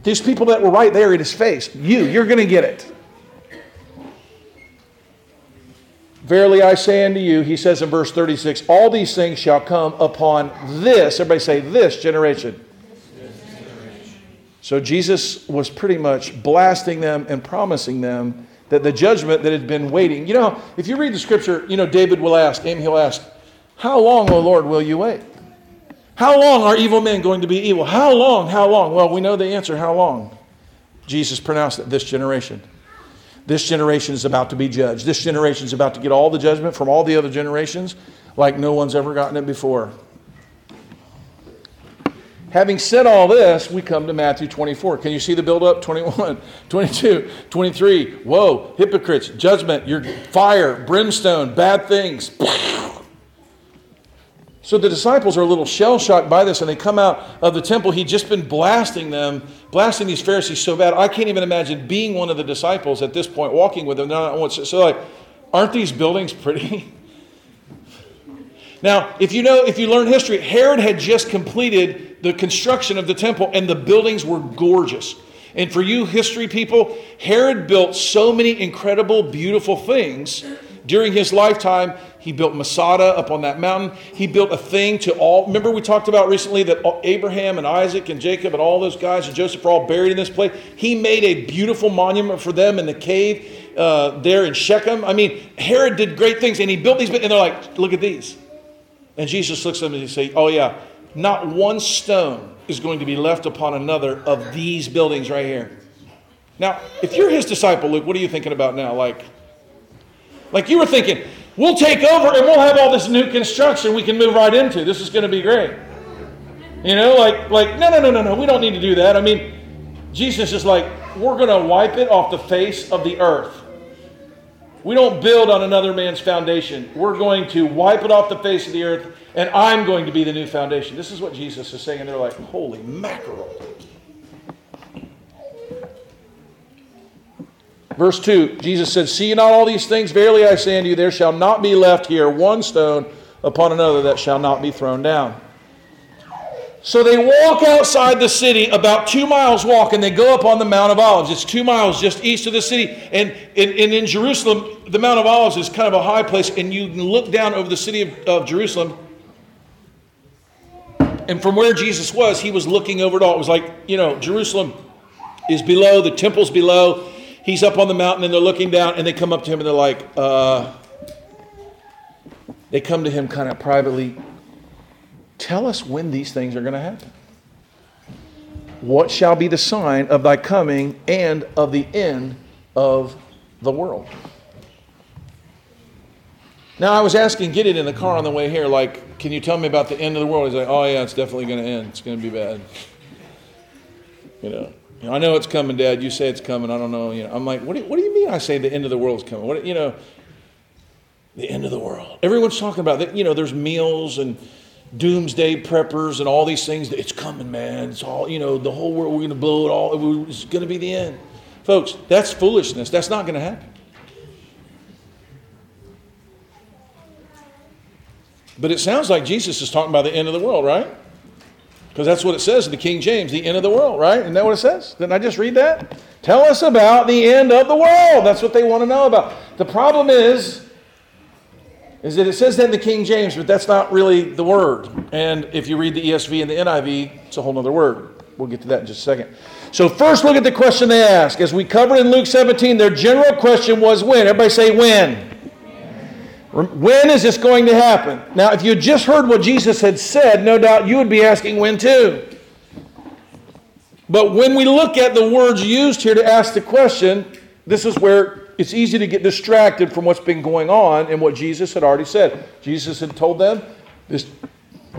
These people that were right there in his face, you, you're going to get it. Verily I say unto you, he says in verse 36, all these things shall come upon this, everybody say, this generation. So Jesus was pretty much blasting them and promising them that the judgment that had been waiting. You know, if you read the scripture, you know, David will ask, Amy, he'll ask, How long, O Lord, will you wait? How long are evil men going to be evil? How long? How long? Well, we know the answer. How long? Jesus pronounced it this generation. This generation is about to be judged. This generation is about to get all the judgment from all the other generations like no one's ever gotten it before. Having said all this, we come to Matthew 24. Can you see the build up? 21, 22, 23. Whoa, hypocrites, judgment, your fire, brimstone, bad things. So the disciples are a little shell shocked by this, and they come out of the temple. He'd just been blasting them, blasting these Pharisees so bad. I can't even imagine being one of the disciples at this point, walking with them. Not, So, like, aren't these buildings pretty? now, if you know, if you learn history, Herod had just completed the construction of the temple, and the buildings were gorgeous. And for you history people, Herod built so many incredible, beautiful things during his lifetime, he built Masada up on that mountain. He built a thing to all. Remember, we talked about recently that Abraham and Isaac and Jacob and all those guys and Joseph are all buried in this place. He made a beautiful monument for them in the cave uh, there in Shechem. I mean, Herod did great things and he built these, and they're like, look at these. And Jesus looks at them and he says, oh, yeah, not one stone is going to be left upon another of these buildings right here. Now, if you're his disciple, Luke, what are you thinking about now? Like, like you were thinking, we'll take over and we'll have all this new construction we can move right into. This is going to be great. You know, like, like, no, no, no, no, no, we don't need to do that. I mean, Jesus is like, we're going to wipe it off the face of the earth. We don't build on another man's foundation. We're going to wipe it off the face of the earth, and I'm going to be the new foundation. This is what Jesus is saying, and they're like, holy mackerel. Verse 2, Jesus said, See you not all these things? Verily I say unto you, there shall not be left here one stone upon another that shall not be thrown down. So they walk outside the city, about two miles walk, and they go up on the Mount of Olives. It's two miles just east of the city. And, in Jerusalem, the Mount of Olives is kind of a high place, and you can look down over the city of, of Jerusalem. And from where Jesus was, he was looking over it all. It was like, you know, Jerusalem is below, the temple's below. He's up on the mountain and they're looking down and they come up to him and they're like, uh, they come to him kind of privately. Tell us when these things are going to happen. What shall be the sign of thy coming and of the end of the world? Now, I was asking Gideon in the car on the way here, like, can you tell me about the end of the world? He's like, oh, yeah, it's definitely going to end. It's going to be bad. You know, you know, I know it's coming, Dad. You say it's coming. I don't know. You know, I'm like, what do, you, what do you mean I say the end of the world is coming? What, you know, the end of the world. Everyone's talking about that. You know, there's meals and doomsday preppers and all these things. It's coming, man. It's all, you know, the whole world, we're going to blow it all. It's going to be the end. Folks, that's foolishness. That's not going to happen. But it sounds like Jesus is talking about the end of the world, right? Because that's what it says in the King James, the end of the world, right? Isn't that what it says? Didn't I just read that? Tell us about the end of the world. That's what they want to know about. The problem is, is that it says that in the King James, but that's not really the word. And if you read the ESV and the NIV, it's a whole other word. We'll get to that in just a second. So first look at the question they ask. As we covered in Luke 17, their general question was when. Everybody say when. When is this going to happen? Now, if you had just heard what Jesus had said, no doubt you would be asking when too. But when we look at the words used here to ask the question, this is where it's easy to get distracted from what's been going on and what Jesus had already said. Jesus had told them this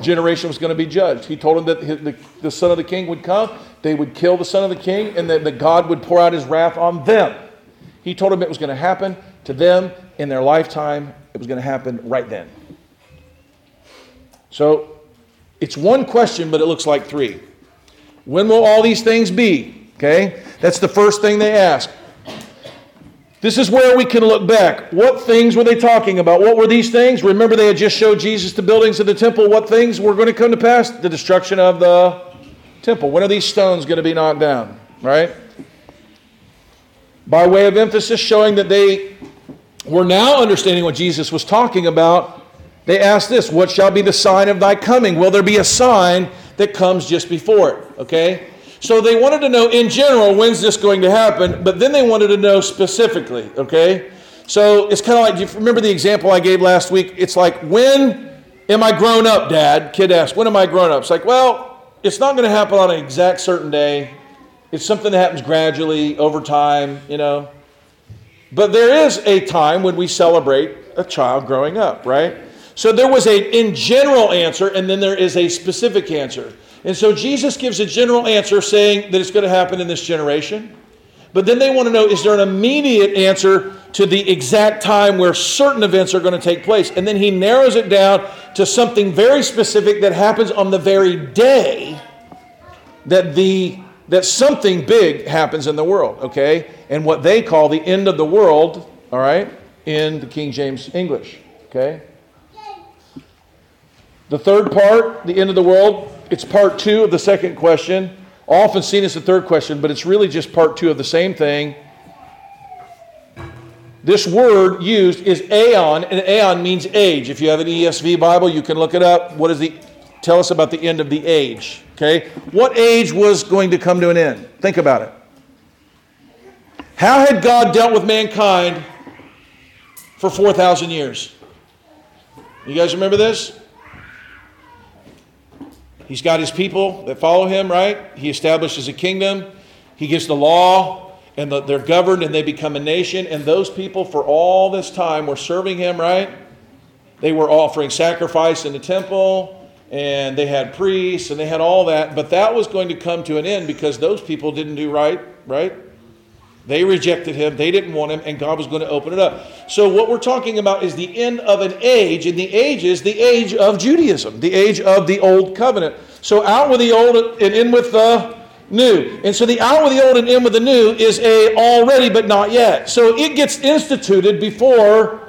generation was going to be judged. He told them that the, son of the king would come, they would kill the son of the king, and that, that God would pour out his wrath on them. He told them it was going to happen to them in their lifetime, it was going to happen right then. So it's one question, but it looks like three. When will all these things be? Okay? That's the first thing they ask. This is where we can look back. What things were they talking about? What were these things? Remember, they had just showed Jesus the buildings of the temple. What things were going to come to pass? The destruction of the temple. When are these stones going to be knocked down? Right? By way of emphasis, showing that they were now understanding what Jesus was talking about, they asked this What shall be the sign of thy coming? Will there be a sign that comes just before it? Okay? So they wanted to know in general, when's this going to happen? But then they wanted to know specifically, okay? So it's kind of like, do you remember the example I gave last week? It's like, when am I grown up, Dad? Kid asked, when am I grown up? It's like, well, it's not going to happen on an exact certain day. It's something that happens gradually over time, you know. But there is a time when we celebrate a child growing up, right? So there was a in general answer, and then there is a specific answer. And so Jesus gives a general answer saying that it's going to happen in this generation. But then they want to know is there an immediate answer to the exact time where certain events are going to take place? And then he narrows it down to something very specific that happens on the very day that the that something big happens in the world, okay? And what they call the end of the world, all right, in the King James English, okay? The third part, the end of the world, it's part two of the second question. Often seen as the third question, but it's really just part two of the same thing. This word used is aeon, and aeon means age. If you have an ESV Bible, you can look it up. What does the tell us about the end of the age? Okay, what age was going to come to an end? Think about it. How had God dealt with mankind for four thousand years? You guys remember this? He's got his people that follow him, right? He establishes a kingdom. He gives the law, and the, they're governed and they become a nation. And those people, for all this time, were serving him, right? They were offering sacrifice in the temple, and they had priests, and they had all that. But that was going to come to an end because those people didn't do right, right? They rejected him, they didn't want him, and God was going to open it up. So, what we're talking about is the end of an age, and the age is the age of Judaism, the age of the old covenant. So, out with the old and in with the new. And so, the out with the old and in with the new is a already but not yet. So, it gets instituted before,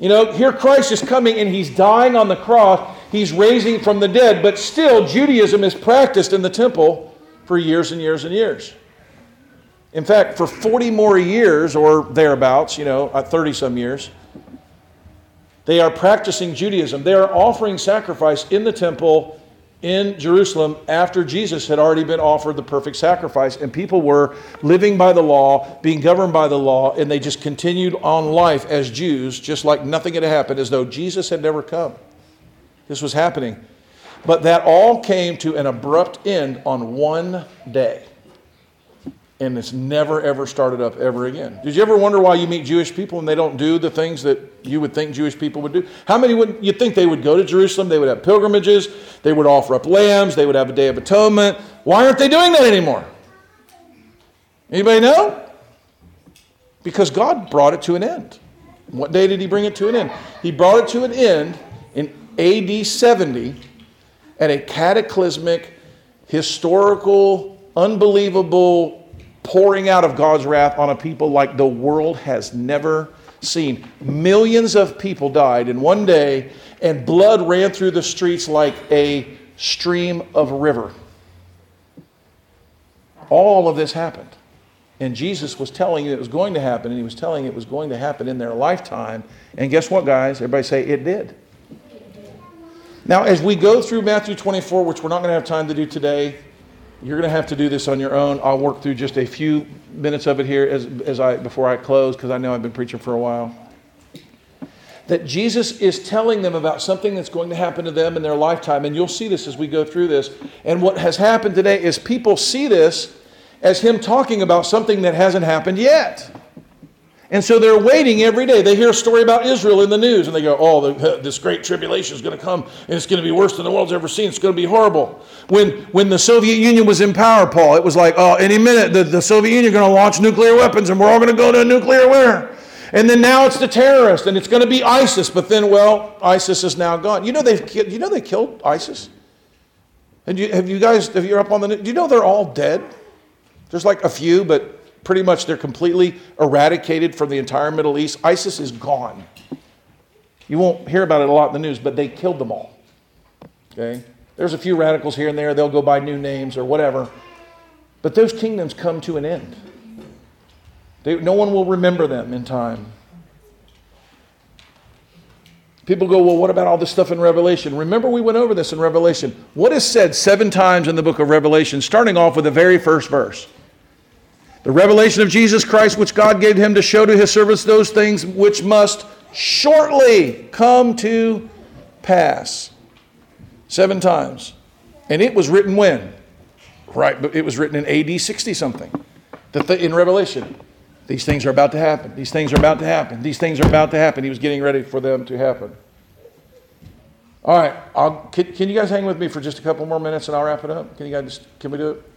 you know, here Christ is coming and he's dying on the cross, he's raising from the dead, but still, Judaism is practiced in the temple for years and years and years. In fact, for 40 more years or thereabouts, you know, uh, 30 some years, they are practicing Judaism. They are offering sacrifice in the temple in Jerusalem after Jesus had already been offered the perfect sacrifice, and people were living by the law, being governed by the law, and they just continued on life as Jews, just like nothing had happened, as though Jesus had never come. This was happening. But that all came to an abrupt end on one day and it's never ever started up ever again. Did you ever wonder why you meet Jewish people and they don't do the things that you would think Jewish people would do? How many would you think they would go to Jerusalem? They would have pilgrimages, they would offer up lambs, they would have a day of atonement. Why aren't they doing that anymore? Anybody know? Because God brought it to an end. What day did he bring it to an end? He brought it to an end in AD 70 at a cataclysmic, historical, unbelievable pouring out of God's wrath on a people like the world has never seen. Millions of people died in one day, and blood ran through the streets like a stream of river. All of this happened. And Jesus was telling you it was going to happen, and he was telling it was going to happen in their lifetime. And guess what, guys? Everybody say it did. Now, as we go through Matthew 24, which we're not going to have time to do today, you're going to have to do this on your own. I'll work through just a few minutes of it here as, as I, before I close because I know I've been preaching for a while. That Jesus is telling them about something that's going to happen to them in their lifetime. And you'll see this as we go through this. And what has happened today is people see this as Him talking about something that hasn't happened yet. And so they're waiting every day. They hear a story about Israel in the news and they go, oh, the, this great tribulation is going to come and it's going to be worse than the world's ever seen. It's going to be horrible. When, when the Soviet Union was in power, Paul, it was like, oh, any minute the, the Soviet Union is going to launch nuclear weapons and we're all going to go to a nuclear winter. And then now it's the terrorists and it's going to be ISIS. But then, well, ISIS is now gone. You know, they've, you know they killed ISIS? And you, have you guys, if you're up on the, do you know they're all dead? There's like a few, but pretty much they're completely eradicated from the entire Middle East. ISIS is gone. You won't hear about it a lot in the news, but they killed them all. Okay? There's a few radicals here and there, they'll go by new names or whatever. But those kingdoms come to an end. They, no one will remember them in time. People go, well, what about all this stuff in Revelation? Remember, we went over this in Revelation. What is said seven times in the book of Revelation, starting off with the very first verse? The revelation of Jesus Christ, which God gave him to show to his servants those things which must shortly come to pass. Seven times. And it was written when? Right, but it was written in AD 60 something. in Revelation. These things are about to happen. These things are about to happen. These things are about to happen. He was getting ready for them to happen. All right, can, can you guys hang with me for just a couple more minutes and I'll wrap it up? Can you guys, can we do it?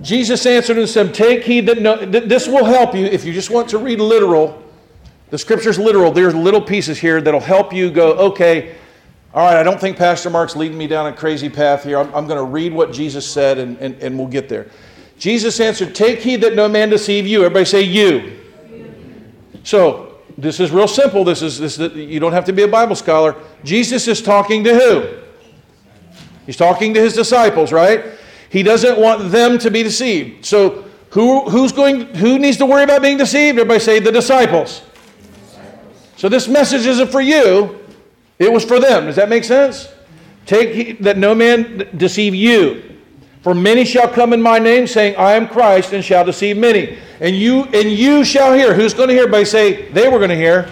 Jesus answered and said, Take heed that no, this will help you if you just want to read literal. The scripture's literal. There's little pieces here that'll help you go, okay, all right, I don't think Pastor Mark's leading me down a crazy path here. I'm, I'm going to read what Jesus said and, and, and we'll get there. Jesus answered, Take heed that no man deceive you. Everybody say, You. So, this is real simple. This is, this, you don't have to be a Bible scholar. Jesus is talking to who? He's talking to his disciples, right? He doesn't want them to be deceived. So who, who's going, who needs to worry about being deceived? Everybody say the disciples. So this message isn't for you. It was for them. Does that make sense? Take that no man deceive you. For many shall come in my name, saying, I am Christ, and shall deceive many. And you and you shall hear. Who's going to hear? Everybody say, they were going to hear.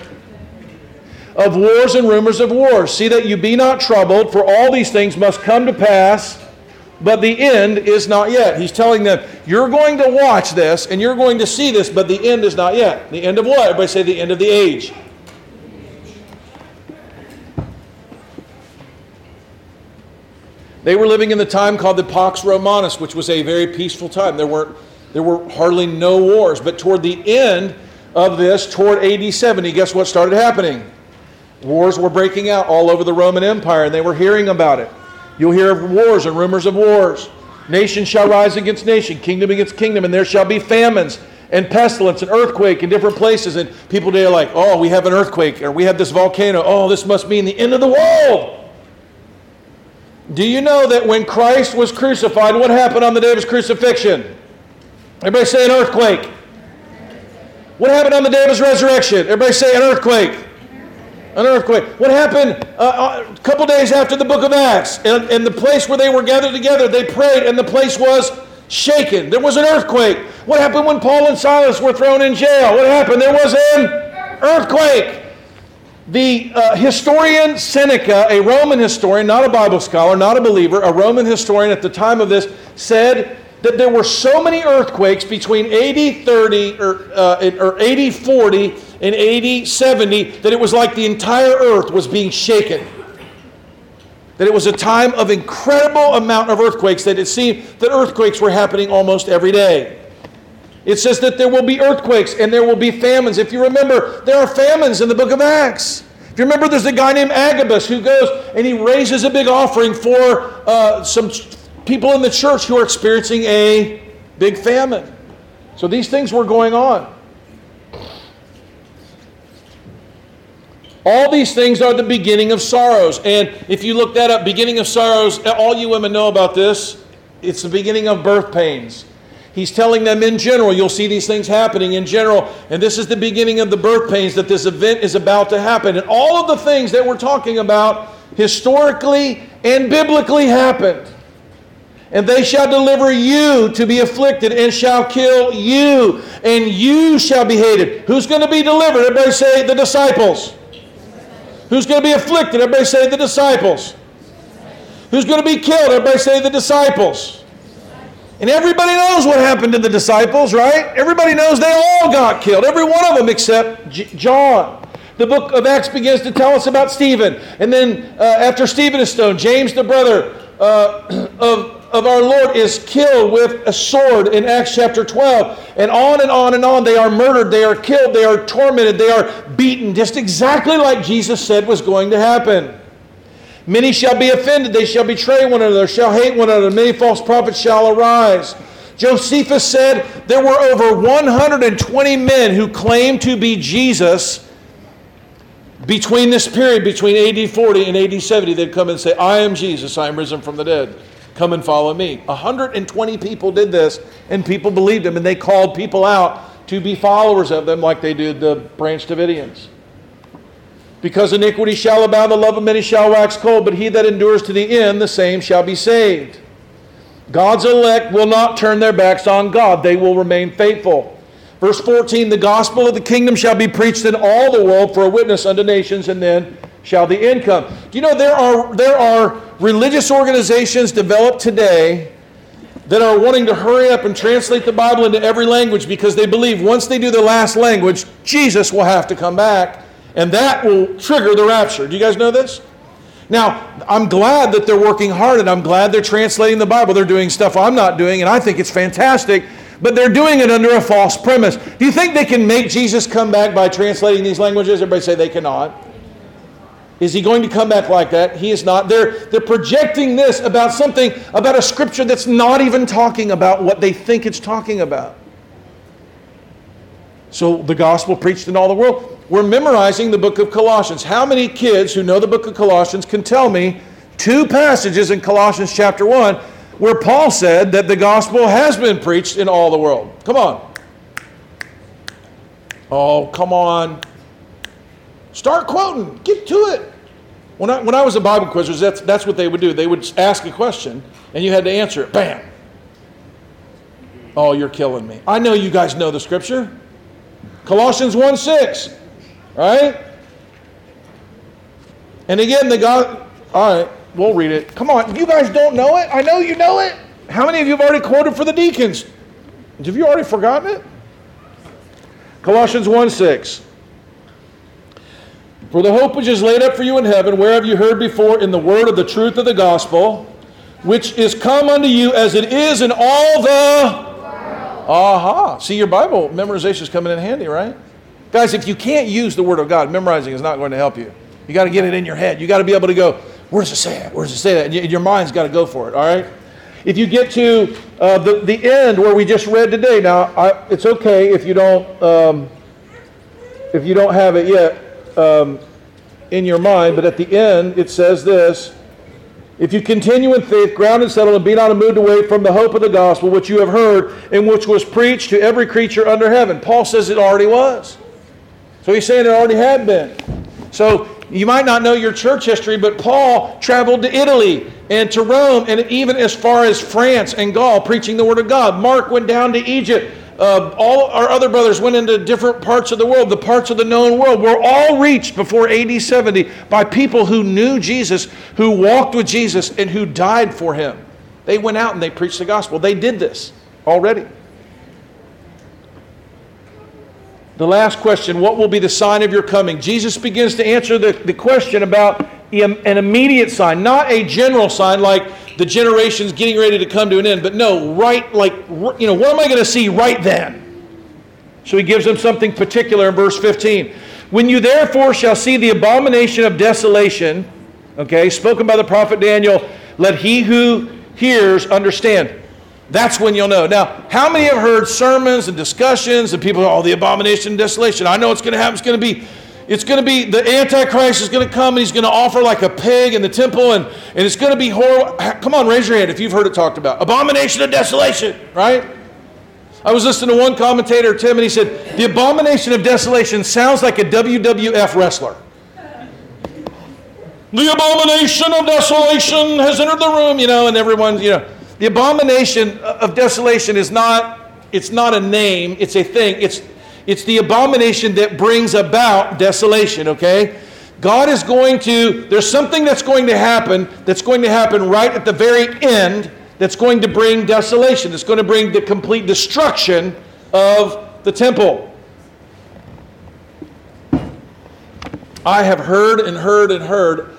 Of wars and rumors of wars. See that you be not troubled, for all these things must come to pass but the end is not yet. He's telling them, You're going to watch this and you're going to see this, but the end is not yet. The end of what? Everybody say the end of the age. They were living in the time called the Pax Romanus, which was a very peaceful time. There, weren't, there were hardly no wars. But toward the end of this, toward AD 70, guess what started happening? Wars were breaking out all over the Roman Empire, and they were hearing about it. You'll hear of wars and rumors of wars. Nation shall rise against nation, kingdom against kingdom, and there shall be famines and pestilence and earthquake in different places. And people today are like, oh, we have an earthquake or we have this volcano. Oh, this must mean the end of the world. Do you know that when Christ was crucified, what happened on the day of his crucifixion? Everybody say an earthquake. What happened on the day of his resurrection? Everybody say an earthquake. An earthquake. What happened uh, uh, a couple days after the book of Acts? And, and the place where they were gathered together, they prayed, and the place was shaken. There was an earthquake. What happened when Paul and Silas were thrown in jail? What happened? There was an earthquake. The uh, historian Seneca, a Roman historian, not a Bible scholar, not a believer, a Roman historian at the time of this, said that there were so many earthquakes between AD 30 or, uh, or AD 40 and AD 70 that it was like the entire earth was being shaken. That it was a time of incredible amount of earthquakes, that it seemed that earthquakes were happening almost every day. It says that there will be earthquakes and there will be famines. If you remember, there are famines in the book of Acts. If you remember, there's a guy named Agabus who goes and he raises a big offering for uh, some people in the church who are experiencing a big famine. So these things were going on. All these things are the beginning of sorrows. And if you look that up, beginning of sorrows, all you women know about this, it's the beginning of birth pains. He's telling them in general, you'll see these things happening in general, and this is the beginning of the birth pains that this event is about to happen. And all of the things that we're talking about historically and biblically happened. And they shall deliver you to be afflicted and shall kill you, and you shall be hated. Who's going to be delivered? Everybody say the disciples. Who's going to be afflicted? Everybody say the disciples. Who's going to be killed? Everybody say the disciples. And everybody knows what happened to the disciples, right? Everybody knows they all got killed, every one of them except J- John. The book of Acts begins to tell us about Stephen. And then uh, after Stephen is stoned, James, the brother uh, of of our Lord is killed with a sword in Acts chapter 12. And on and on and on. They are murdered, they are killed, they are tormented, they are beaten, just exactly like Jesus said was going to happen. Many shall be offended, they shall betray one another, shall hate one another, many false prophets shall arise. Josephus said there were over 120 men who claimed to be Jesus between this period, between AD 40 and AD 70. They'd come and say, I am Jesus, I am risen from the dead. Come and follow me. 120 people did this, and people believed him, and they called people out to be followers of them like they did the Branch Davidians. Because iniquity shall abound, the love of many shall wax cold, but he that endures to the end, the same shall be saved. God's elect will not turn their backs on God, they will remain faithful. Verse 14 The gospel of the kingdom shall be preached in all the world for a witness unto nations, and then shall the end come. Do you know there are, there are religious organizations developed today that are wanting to hurry up and translate the Bible into every language because they believe once they do the last language, Jesus will have to come back and that will trigger the rapture. Do you guys know this? Now, I'm glad that they're working hard and I'm glad they're translating the Bible. They're doing stuff I'm not doing and I think it's fantastic, but they're doing it under a false premise. Do you think they can make Jesus come back by translating these languages? Everybody say they cannot. Is he going to come back like that? He is not. They're, they're projecting this about something, about a scripture that's not even talking about what they think it's talking about. So the gospel preached in all the world. We're memorizing the book of Colossians. How many kids who know the book of Colossians can tell me two passages in Colossians chapter 1 where Paul said that the gospel has been preached in all the world? Come on. Oh, come on. Start quoting. Get to it. When I, when I was a Bible quizzers, that's, that's what they would do. They would ask a question, and you had to answer it. Bam. Oh, you're killing me. I know you guys know the scripture. Colossians 1 6. Right? And again, the God. All right, we'll read it. Come on. You guys don't know it? I know you know it. How many of you have already quoted for the deacons? Have you already forgotten it? Colossians 1 6. For the hope which is laid up for you in heaven, where have you heard before in the word of the truth of the gospel, which is come unto you as it is in all the. Aha. See, your Bible memorization is coming in handy, right? Guys, if you can't use the Word of God, memorizing is not going to help you. You got to get it in your head. You got to be able to go, where does it say it? Where does it say that? And your mind's got to go for it, all right? If you get to uh, the, the end where we just read today, now I, it's okay if you don't um, if you don't have it yet um, in your mind, but at the end it says this If you continue in faith, grounded, and settled, and be not moved away from the hope of the gospel which you have heard and which was preached to every creature under heaven. Paul says it already was. So he's saying it already had been. So You might not know your church history, but Paul traveled to Italy and to Rome and even as far as France and Gaul preaching the Word of God. Mark went down to Egypt. Uh, all our other brothers went into different parts of the world, the parts of the known world were all reached before AD 70 by people who knew Jesus, who walked with Jesus, and who died for him. They went out and they preached the gospel. They did this already. The last question what will be the sign of your coming? Jesus begins to answer the, the question about an immediate sign, not a general sign like the generation's getting ready to come to an end, but no, right, like, you know, what am I going to see right then? So he gives them something particular in verse 15. When you therefore shall see the abomination of desolation, okay, spoken by the prophet Daniel, let he who hears understand. That's when you'll know. Now, how many have heard sermons and discussions and people, oh, the abomination and desolation? I know it's going to happen. It's going to be, it's going to be, the Antichrist is going to come and he's going to offer like a pig in the temple and, and it's going to be horrible. Come on, raise your hand if you've heard it talked about. Abomination of desolation, right? I was listening to one commentator, Tim, and he said, the abomination of desolation sounds like a WWF wrestler. The abomination of desolation has entered the room, you know, and everyone's, you know. The abomination of desolation is not, it's not a name, it's a thing. It's, it's the abomination that brings about desolation, okay? God is going to, there's something that's going to happen that's going to happen right at the very end that's going to bring desolation. It's going to bring the complete destruction of the temple. I have heard and heard and heard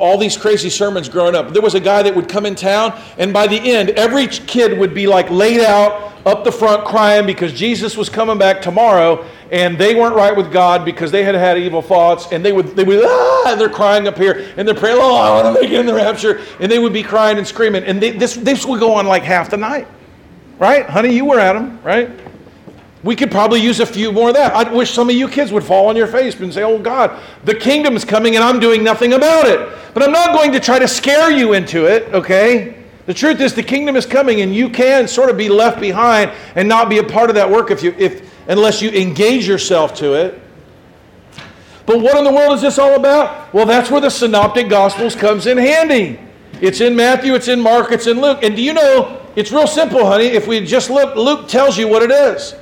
all these crazy sermons growing up. There was a guy that would come in town, and by the end, every kid would be like laid out up the front crying because Jesus was coming back tomorrow, and they weren't right with God because they had had evil thoughts, and they would they would ah, and they're crying up here, and they're praying, oh, I want to make it in the rapture, and they would be crying and screaming, and they, this this would go on like half the night, right, honey? You were at them, right? We could probably use a few more of that. I wish some of you kids would fall on your face and say, Oh God, the kingdom is coming and I'm doing nothing about it. But I'm not going to try to scare you into it, okay? The truth is the kingdom is coming and you can sort of be left behind and not be a part of that work if you if unless you engage yourself to it. But what in the world is this all about? Well, that's where the synoptic gospels comes in handy. It's in Matthew, it's in Mark, it's in Luke. And do you know, it's real simple, honey. If we just look, Luke tells you what it is.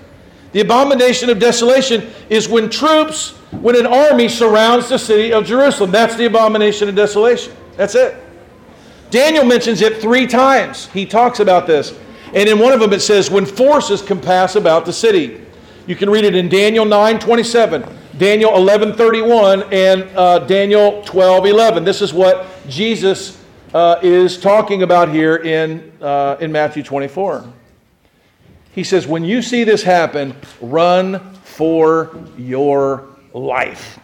The abomination of desolation is when troops, when an army surrounds the city of Jerusalem. That's the abomination of desolation. That's it. Daniel mentions it three times. He talks about this. And in one of them it says, when forces compass about the city. You can read it in Daniel 9 27, Daniel 11 31, and uh, Daniel 12 11. This is what Jesus uh, is talking about here in, uh, in Matthew 24. He says, when you see this happen, run for your life.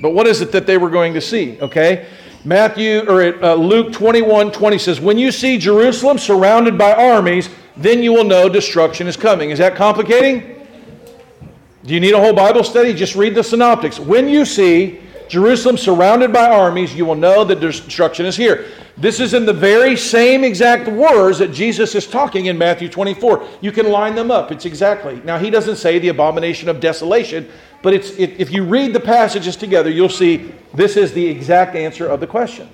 But what is it that they were going to see? Okay. Matthew or uh, Luke 21 20 says, When you see Jerusalem surrounded by armies, then you will know destruction is coming. Is that complicating? Do you need a whole Bible study? Just read the synoptics. When you see Jerusalem surrounded by armies, you will know that destruction is here. This is in the very same exact words that Jesus is talking in Matthew 24. You can line them up. It's exactly. Now, he doesn't say the abomination of desolation, but it's, it, if you read the passages together, you'll see this is the exact answer of the question.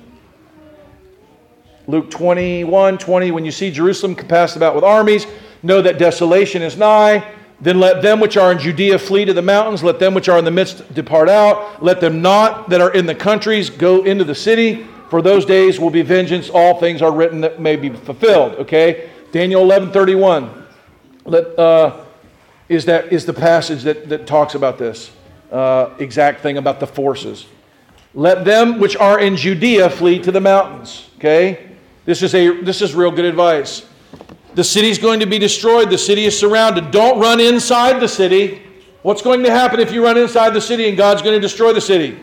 Luke 21 20, when you see Jerusalem compassed about with armies, know that desolation is nigh. Then let them which are in Judea flee to the mountains. Let them which are in the midst depart out. Let them not that are in the countries go into the city. For those days will be vengeance. All things are written that may be fulfilled. Okay? Daniel 11 31. Let, uh, is, that, is the passage that, that talks about this uh, exact thing about the forces. Let them which are in Judea flee to the mountains. Okay? This is, a, this is real good advice. The city's going to be destroyed. The city is surrounded. Don't run inside the city. What's going to happen if you run inside the city and God's going to destroy the city?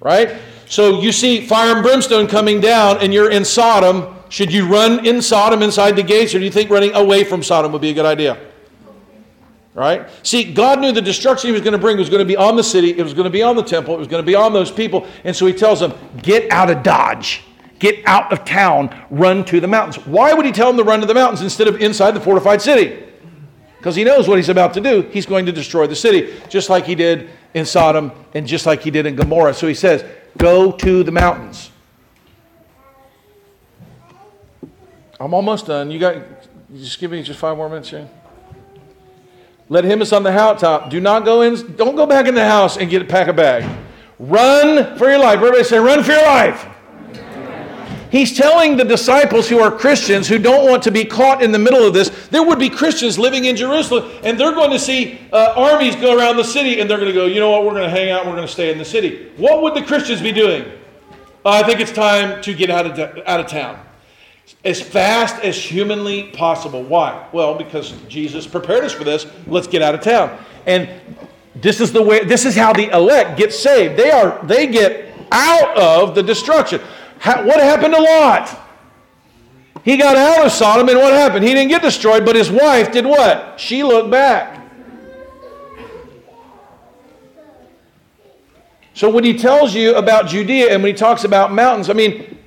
Right? So you see fire and brimstone coming down, and you're in Sodom. Should you run in Sodom inside the gates, or do you think running away from Sodom would be a good idea? Right? See, God knew the destruction he was going to bring was going to be on the city, it was going to be on the temple, it was going to be on those people. And so he tells them, get out of Dodge. Get out of town, run to the mountains. Why would he tell them to run to the mountains instead of inside the fortified city? Because he knows what he's about to do. He's going to destroy the city, just like he did in Sodom and just like he did in Gomorrah. So he says, Go to the mountains. I'm almost done. You got just give me just five more minutes here. Let him is on the housetop. Do not go in, don't go back in the house and get a pack a bag. Run for your life. Everybody say, run for your life. He's telling the disciples who are Christians who don't want to be caught in the middle of this. There would be Christians living in Jerusalem, and they're going to see uh, armies go around the city, and they're going to go, you know what, we're going to hang out, we're going to stay in the city. What would the Christians be doing? Uh, I think it's time to get out of, out of town as fast as humanly possible. Why? Well, because Jesus prepared us for this. Let's get out of town. And this is the way this is how the elect get saved. They are they get out of the destruction. What happened to Lot? He got out of Sodom and what happened? He didn't get destroyed, but his wife did what? She looked back. So when he tells you about Judea and when he talks about mountains, I mean,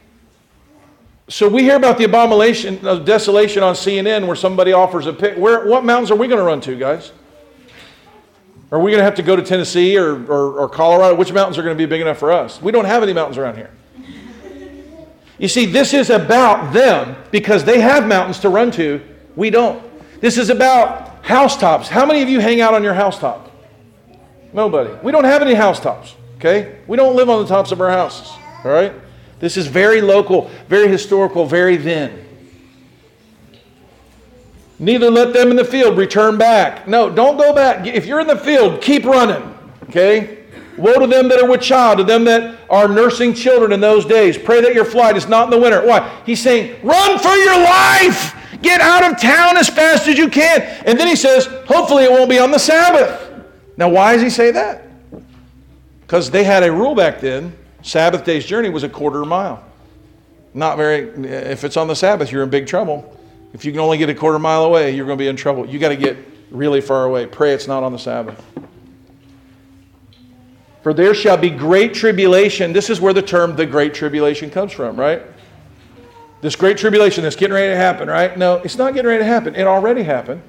so we hear about the abomination of desolation on CNN where somebody offers a pick. Where, what mountains are we going to run to, guys? Are we going to have to go to Tennessee or, or, or Colorado? Which mountains are going to be big enough for us? We don't have any mountains around here. You see, this is about them because they have mountains to run to. We don't. This is about housetops. How many of you hang out on your housetop? Nobody. We don't have any housetops, okay? We don't live on the tops of our houses, all right? This is very local, very historical, very then. Neither let them in the field return back. No, don't go back. If you're in the field, keep running. Okay? Woe to them that are with child, to them that are nursing children in those days. Pray that your flight is not in the winter. Why? He's saying, run for your life. Get out of town as fast as you can. And then he says, hopefully it won't be on the Sabbath. Now, why does he say that? Because they had a rule back then Sabbath day's journey was a quarter mile. Not very, if it's on the Sabbath, you're in big trouble. If you can only get a quarter mile away, you're going to be in trouble. You got to get really far away. Pray it's not on the Sabbath. For there shall be great tribulation. This is where the term the great tribulation comes from, right? This great tribulation that's getting ready to happen, right? No, it's not getting ready to happen. It already happened.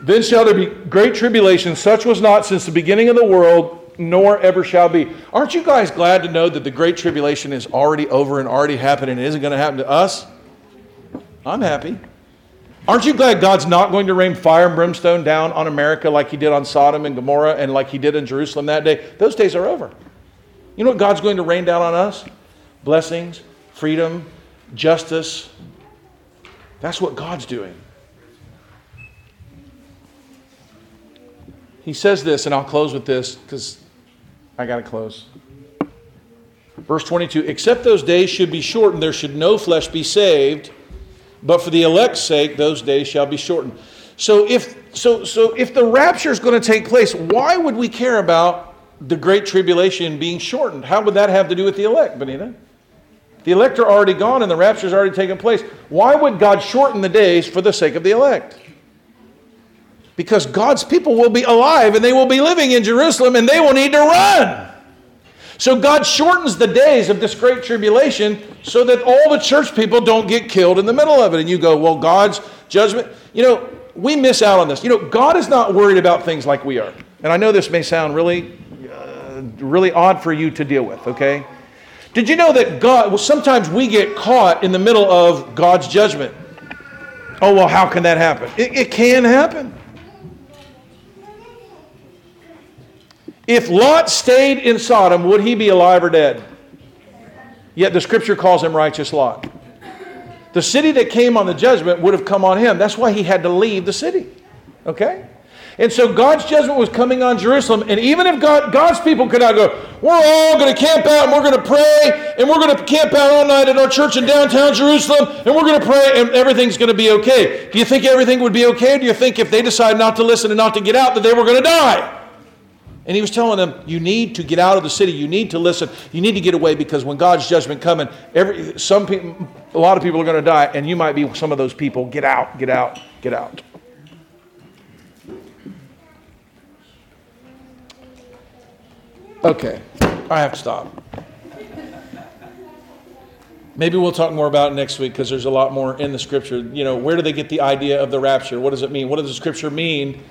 Then shall there be great tribulation, such was not since the beginning of the world nor ever shall be. Aren't you guys glad to know that the Great Tribulation is already over and already happened and it isn't going to happen to us? I'm happy. Aren't you glad God's not going to rain fire and brimstone down on America like he did on Sodom and Gomorrah and like he did in Jerusalem that day? Those days are over. You know what God's going to rain down on us? Blessings, freedom, justice. That's what God's doing. He says this, and I'll close with this because I got to close. Verse 22 Except those days should be shortened, there should no flesh be saved, but for the elect's sake, those days shall be shortened. So if, so, so if the rapture is going to take place, why would we care about the great tribulation being shortened? How would that have to do with the elect, Benita? The elect are already gone and the rapture has already taken place. Why would God shorten the days for the sake of the elect? because God's people will be alive and they will be living in Jerusalem and they will need to run. So God shortens the days of this great tribulation so that all the church people don't get killed in the middle of it. And you go, well, God's judgment, you know, we miss out on this. You know, God is not worried about things like we are. And I know this may sound really, uh, really odd for you to deal with, okay? Did you know that God, well, sometimes we get caught in the middle of God's judgment? Oh, well, how can that happen? It, it can happen. If Lot stayed in Sodom, would he be alive or dead? Yet the scripture calls him righteous Lot. The city that came on the judgment would have come on him. That's why he had to leave the city. Okay? And so God's judgment was coming on Jerusalem. And even if God, God's people could not go, we're all going to camp out and we're going to pray and we're going to camp out all night at our church in downtown Jerusalem and we're going to pray and everything's going to be okay. Do you think everything would be okay? Do you think if they decide not to listen and not to get out that they were going to die? And he was telling them, you need to get out of the city. You need to listen. You need to get away because when God's judgment coming, every some people, a lot of people are going to die, and you might be some of those people. Get out, get out, get out. Okay, I have to stop. Maybe we'll talk more about it next week because there's a lot more in the scripture. You know, where do they get the idea of the rapture? What does it mean? What does the scripture mean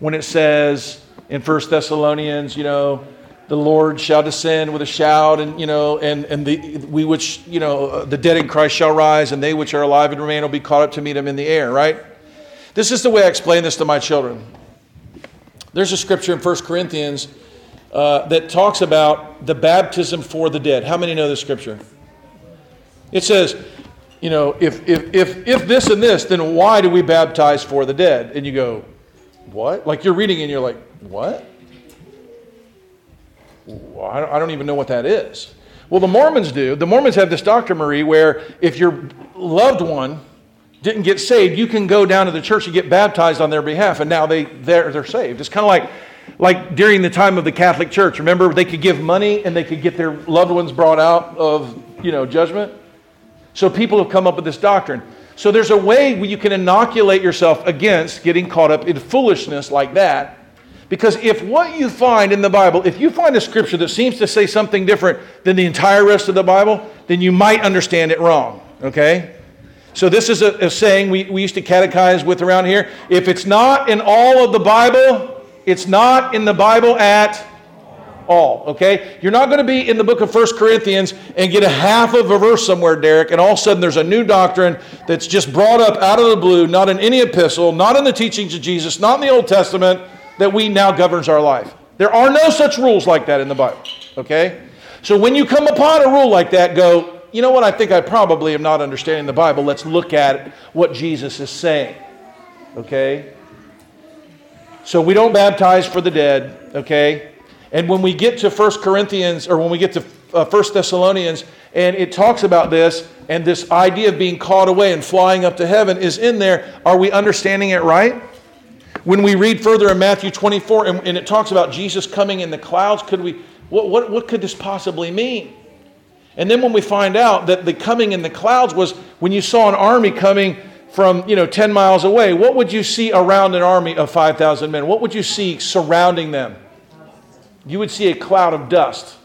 when it says in First Thessalonians, you know, the Lord shall descend with a shout, and you know, and and the we which you know the dead in Christ shall rise, and they which are alive and remain will be caught up to meet him in the air. Right? This is the way I explain this to my children. There's a scripture in 1 Corinthians uh, that talks about the baptism for the dead. How many know this scripture? It says, you know, if, if, if, if this and this, then why do we baptize for the dead? And you go, what? Like you're reading and you're like, what? I don't even know what that is. Well, the Mormons do. The Mormons have this doctrine, Marie, where if your loved one didn't get saved, you can go down to the church and get baptized on their behalf, and now they, they're, they're saved. It's kind of like, like during the time of the Catholic Church. Remember, they could give money and they could get their loved ones brought out of you know, judgment. So people have come up with this doctrine. So there's a way where you can inoculate yourself against getting caught up in foolishness like that because if what you find in the Bible, if you find a scripture that seems to say something different than the entire rest of the Bible, then you might understand it wrong. Okay? So this is a, a saying we, we used to catechize with around here. If it's not in all of the Bible, it's not in the Bible at all. Okay? You're not going to be in the book of First Corinthians and get a half of a verse somewhere, Derek, and all of a sudden there's a new doctrine that's just brought up out of the blue, not in any epistle, not in the teachings of Jesus, not in the Old Testament that we now governs our life. There are no such rules like that in the Bible. Okay? So when you come upon a rule like that, go, you know what? I think I probably am not understanding the Bible. Let's look at what Jesus is saying. Okay? So we don't baptize for the dead. Okay? And when we get to 1 Corinthians, or when we get to uh, 1 Thessalonians, and it talks about this, and this idea of being caught away and flying up to heaven is in there, are we understanding it right? When we read further in Matthew 24 and, and it talks about Jesus coming in the clouds, could we, what, what, what could this possibly mean? And then when we find out that the coming in the clouds was when you saw an army coming from, you know, 10 miles away, what would you see around an army of 5,000 men? What would you see surrounding them? You would see a cloud of dust.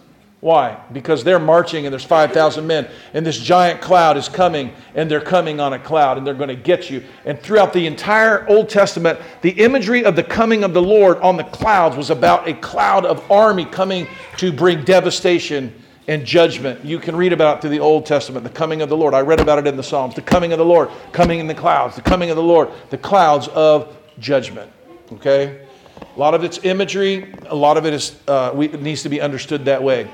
Why? Because they're marching and there's 5,000 men, and this giant cloud is coming, and they're coming on a cloud, and they're going to get you. And throughout the entire Old Testament, the imagery of the coming of the Lord on the clouds was about a cloud of army coming to bring devastation and judgment. You can read about through the Old Testament, the coming of the Lord. I read about it in the Psalms. The coming of the Lord, coming in the clouds, the coming of the Lord, the clouds of judgment. Okay? A lot of it's imagery, a lot of it is, uh, we, it needs to be understood that way.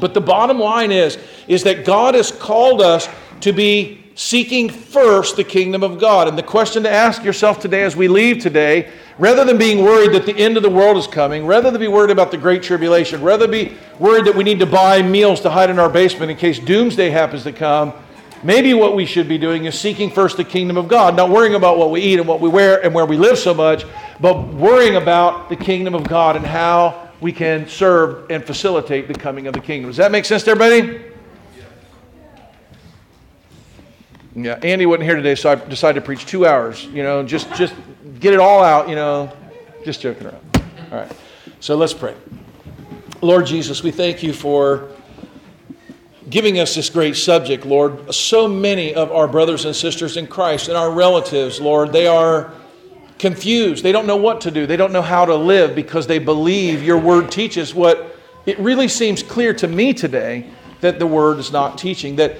But the bottom line is, is that God has called us to be seeking first the kingdom of God. And the question to ask yourself today as we leave today, rather than being worried that the end of the world is coming, rather than be worried about the great tribulation, rather be worried that we need to buy meals to hide in our basement in case doomsday happens to come, maybe what we should be doing is seeking first the kingdom of God, not worrying about what we eat and what we wear and where we live so much, but worrying about the kingdom of God and how we can serve and facilitate the coming of the kingdom. Does that make sense to everybody? Yeah, Andy wasn't here today, so I decided to preach two hours. You know, just just get it all out. You know, just joking around. All right, so let's pray. Lord Jesus, we thank you for giving us this great subject, Lord. So many of our brothers and sisters in Christ and our relatives, Lord, they are confused. They don't know what to do. They don't know how to live because they believe your word teaches what it really seems clear to me today that the word is not teaching. That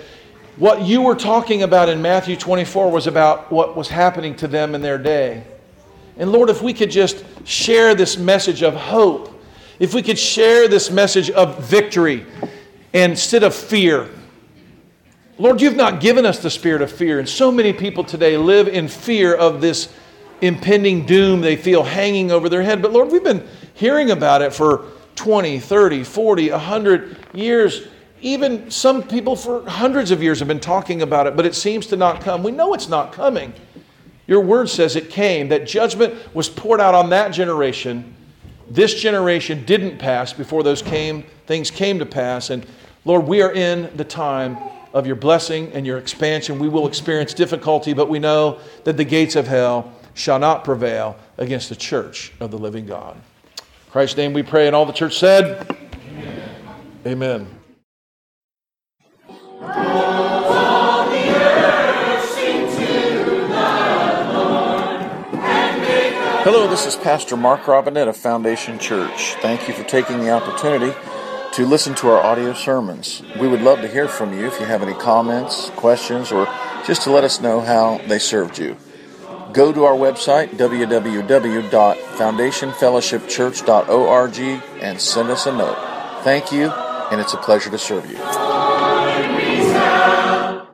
what you were talking about in Matthew 24 was about what was happening to them in their day. And Lord, if we could just share this message of hope, if we could share this message of victory instead of fear. Lord, you've not given us the spirit of fear. And so many people today live in fear of this impending doom they feel hanging over their head. But Lord, we've been hearing about it for 20, 30, 40, 100 years. Even some people for hundreds of years have been talking about it, but it seems to not come. We know it's not coming. Your word says it came, that judgment was poured out on that generation. This generation didn't pass before those came, things came to pass. And Lord, we are in the time of your blessing and your expansion. We will experience difficulty, but we know that the gates of hell shall not prevail against the church of the living God. In Christ's name we pray, and all the church said, Amen. Amen. Hello, this is Pastor Mark Robinette of Foundation Church. Thank you for taking the opportunity to listen to our audio sermons. We would love to hear from you if you have any comments, questions, or just to let us know how they served you go to our website, www.foundationfellowshipchurch.org, and send us a note. Thank you, and it's a pleasure to serve you.